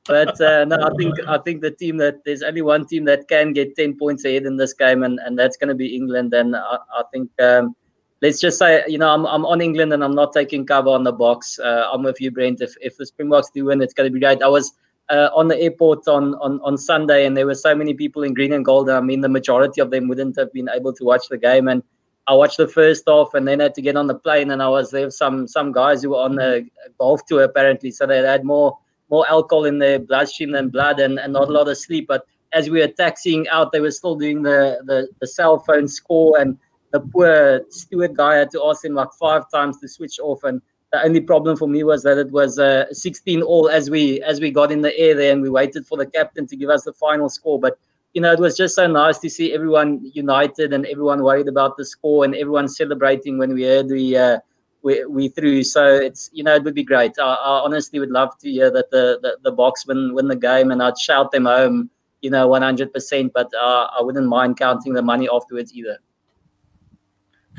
But uh, no, I think I think the team that there's only one team that can get ten points ahead in this game, and, and that's going to be England. And I, I think um, let's just say you know I'm, I'm on England and I'm not taking cover on the Boks. Uh, I'm with you, Brent. If if the Springboks do win, it's going to be great. I was uh, on the airport on, on on Sunday, and there were so many people in green and gold. I mean, the majority of them wouldn't have been able to watch the game, and I watched the first half, and then had to get on the plane, and I was there with some some guys who were on the golf tour apparently, so they had more more alcohol in their bloodstream than blood and, and not a lot of sleep. But as we were taxiing out, they were still doing the, the, the cell phone score. And the poor steward guy had to ask him like five times to switch off. And the only problem for me was that it was uh, 16 all as we as we got in the air there and we waited for the captain to give us the final score. But you know, it was just so nice to see everyone united and everyone worried about the score and everyone celebrating when we heard the uh, we, we through. So it's you know it would be great. I, I honestly would love to hear that the, the the Boks win win the game, and I'd shout them home, you know, one hundred percent. But uh, I wouldn't mind counting the money afterwards either.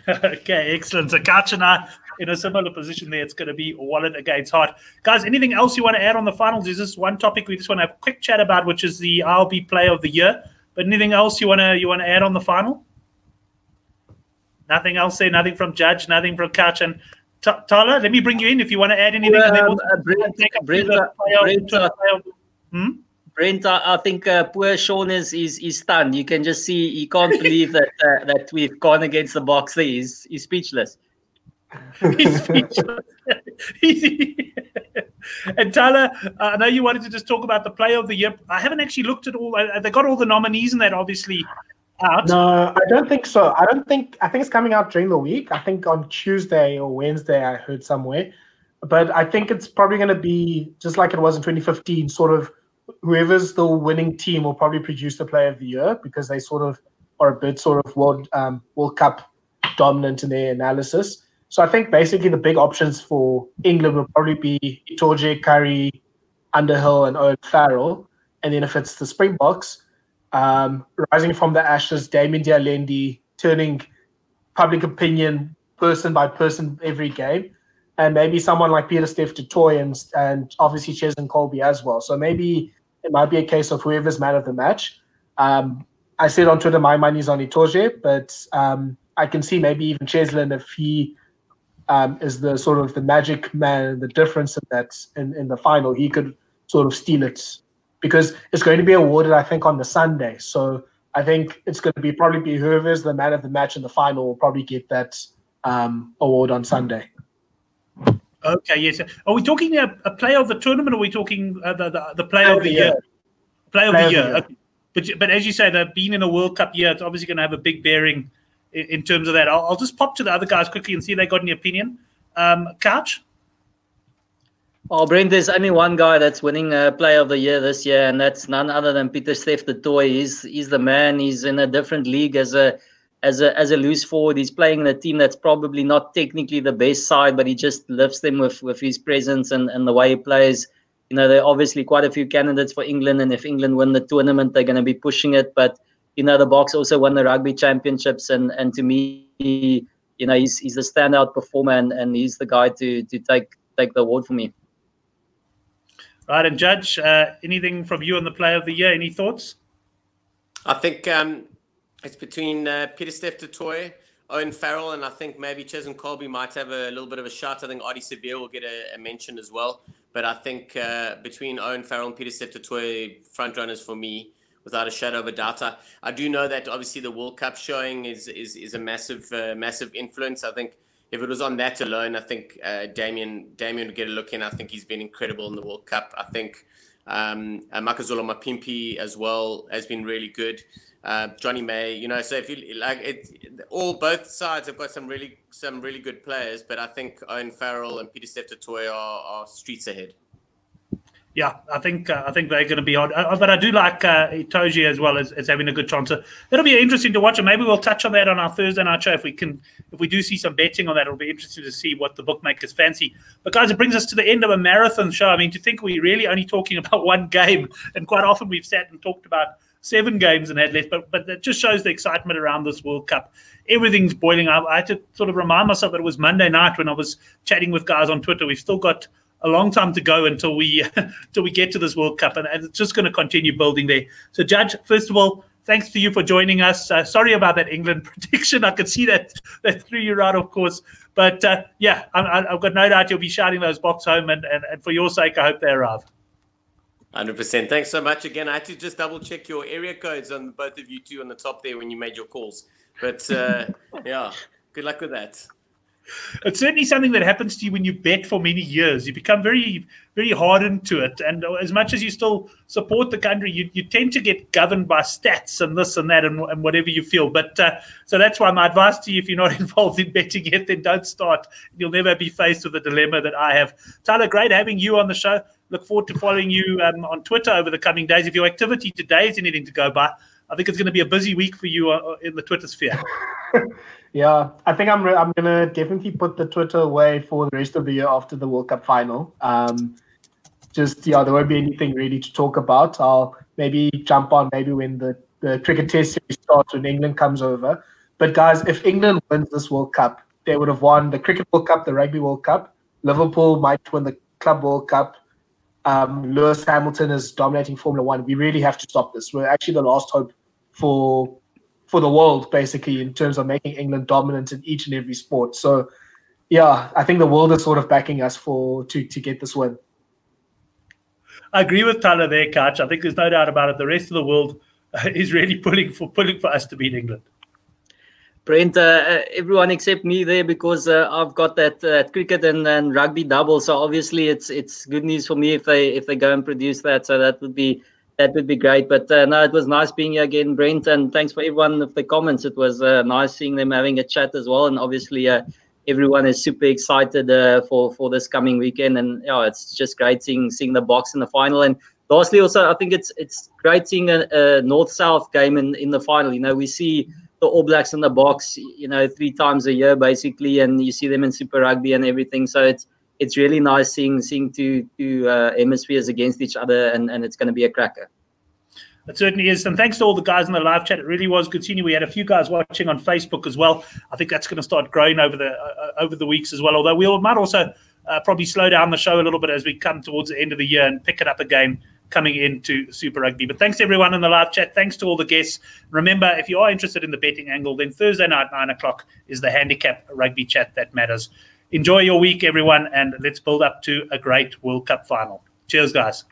okay, excellent. So Kach and I in a similar position there. It's going to be wallet against heart. Guys, anything else you want to add on the finals? Is this one topic we just want to have a quick chat about, which is the RB Player of the Year? But anything else you want to you want to add on the final? Nothing else there. Nothing from Judge. Nothing from Kach. And Tyler, let me bring you in if you want to add anything. Um, uh, Brent, Brent, uh, Brent, uh, hmm? Brent, I think uh, poor Sean is, is is stunned. You can just see he can't believe that uh, that we've gone against the Boks. He's he's speechless. he's speechless. and Tyler, I know you wanted to just talk about the player of the year. I haven't actually looked at all. They got all the nominees in that, obviously out? No, I don't think so. I don't think. I think it's coming out during the week. I think on Tuesday or Wednesday. I heard somewhere, but I think it's probably going to be just like it was in 2015. Sort of whoever's the winning team will probably produce the Player of the Year because they sort of are a bit sort of World um, World Cup dominant in their analysis. So I think basically the big options for England will probably be Itoje, Curry, Underhill, and Owen Farrell. And then if it's the Springboks, um, rising from the ashes, Damian de Allende turning public opinion person by person every game, and maybe someone like Pieter-Steph du Toit and, and obviously Cheslin Kolbe as well. So maybe it might be a case of whoever's man of the match. Um, I said on Twitter my money's on Itoje, but um, I can see maybe even Cheslin if he um, is the sort of the magic man, the difference in that in, in the final, he could sort of steal it because it's going to be awarded, I think, on the Sunday. So I think it's going to be probably be whoever's the man of the match in the final will probably get that um, award on Sunday. Okay, yes. Are we talking a, a player of the tournament, or are we talking uh, the, the, the player, player of the year? year? Player, of the year. year. Okay. But but as you say, they've been in a World Cup year. It's obviously going to have a big bearing in, in terms of that. I'll, I'll, just pop to the other guys quickly and see if they got any opinion. Um, Couch. Oh, Brent, there's only one guy that's winning uh, Player of the Year this year, and that's none other than Pieter-Steph du Toit. He's he's the man. He's in a different league as a as a as a loose forward. He's playing in a team that's probably not technically the best side, but he just lifts them with with his presence and, and the way he plays. You know, there are obviously quite a few candidates for England, and if England win the tournament, they're going to be pushing it. But you know, the Boks also won the rugby championships, and and to me, you know, he's he's a standout performer, and, and he's the guy to to take take the award for me. Right, and Judge, uh, anything from you on the Player of the Year? Any thoughts? I think um, it's between uh, Pieter-Steph du Toit, Owen Farrell, and I think maybe Cheslin Kolbe might have a little bit of a shot. I think Ardie Savea will get a, a, mention as well. But I think uh, between Owen Farrell and Pieter-Steph du Toit, front runners for me, without a shadow of a doubt. I, I do know that obviously the World Cup showing is is, is a massive uh, massive influence. I think if it was on that alone, I think uh, Damian Damian would get a look in. I think he's been incredible in the World Cup. I think um, uh, Makazole Mapimpi as well has been really good. Uh, Jonny May, you know, so if you like it, all both sides have got some really some really good players, but I think Owen Farrell and Pieter-Steph du Toit are, are streets ahead. Yeah, I think uh, I think they're going to be on, uh, but I do like uh, Itoje as well as, as having a good chance. So it'll be interesting to watch, and maybe we'll touch on that on our Thursday night show if we can. If we do see some betting on that, it'll be interesting to see what the bookmakers fancy. But guys, it brings us to the end of a marathon show. I mean, to think we're really only talking about one game, and quite often we've sat and talked about seven games and had less, but but it just shows the excitement around this World Cup. Everything's boiling up. I had to sort of remind myself that it was Monday night when I was chatting with guys on Twitter. We've still got a long time to go until we until we get to this World Cup, and, and it's just going to continue building there. So, Judge, first of all, thanks to you for joining us. Uh, sorry about that England prediction. I could see that that threw you out, of course. But uh, yeah, I, have got no doubt you'll be shouting those Boks home, and, and, and for your sake, I hope they arrive. Hundred percent. Thanks so much again. I had to just double check your area codes on both of you two on the top there when you made your calls. But uh, yeah, good luck with that it's certainly something that happens to you when you bet for many years. You become very, very hardened to it. And as much as you still support the country, you, you tend to get governed by stats and this and that and, and whatever you feel. But uh, so that's why my advice to you if you're not involved in betting yet, then don't start. You'll never be faced with the dilemma that I have. Tyler, great having you on the show. Look forward to following you um, on Twitter over the coming days. If your activity today is anything to go by, I think it's going to be a busy week for you uh, in the Twitter sphere. yeah, I think I'm re- I'm to definitely put the Twitter away for the rest of the year after the World Cup final. Um, just yeah, there won't be anything really to talk about. I'll maybe jump on maybe when the the cricket test series starts when England comes over. But guys, if England wins this World Cup, they would have won the Cricket World Cup, the Rugby World Cup. Liverpool might win the Club World Cup um, Lewis Hamilton is dominating Formula One. We really have to stop this. We're actually the last hope for for the world, basically, in terms of making England dominant in each and every sport. So, yeah, I think the world is sort of backing us for to to get this win. I agree with Tyler there, Catch. I think there's no doubt about it. The rest of the world is really pulling for pulling for us to beat England. Brent, uh, uh, everyone except me there because uh, I've got that uh, cricket and, and rugby double. So obviously it's it's good news for me if they if they go and produce that. So that would be that would be great. But uh, no, it was nice being here again, Brent, and thanks for everyone of the comments. It was uh, nice seeing them having a chat as well, and obviously everyone is super excited for for this coming weekend. And yeah, it's just great seeing seeing the Boks in the final. And lastly, also I think it's it's great seeing a, a north south game in in the final. You know, we see the All Blacks in the Boks, you know, three times a year basically, and you see them in Super Rugby and everything. So it's it's really nice seeing seeing two two uh, hemispheres against each other, and and it's going to be a cracker. It certainly is. And thanks to all the guys in the live chat. It really was good seeing you. We had a few guys watching on Facebook as well. I think that's going to start growing over the uh, over the weeks as well. Although we might also uh, probably slow down the show a little bit as we come towards the end of the year and pick it up again coming into Super Rugby. But thanks everyone in the live chat. Thanks to all the guests. Remember, if you are interested in the betting angle, then Thursday night, nine o'clock, is the handicap rugby chat that matters. Enjoy your week, everyone, and let's build up to a great World Cup final. Cheers, guys.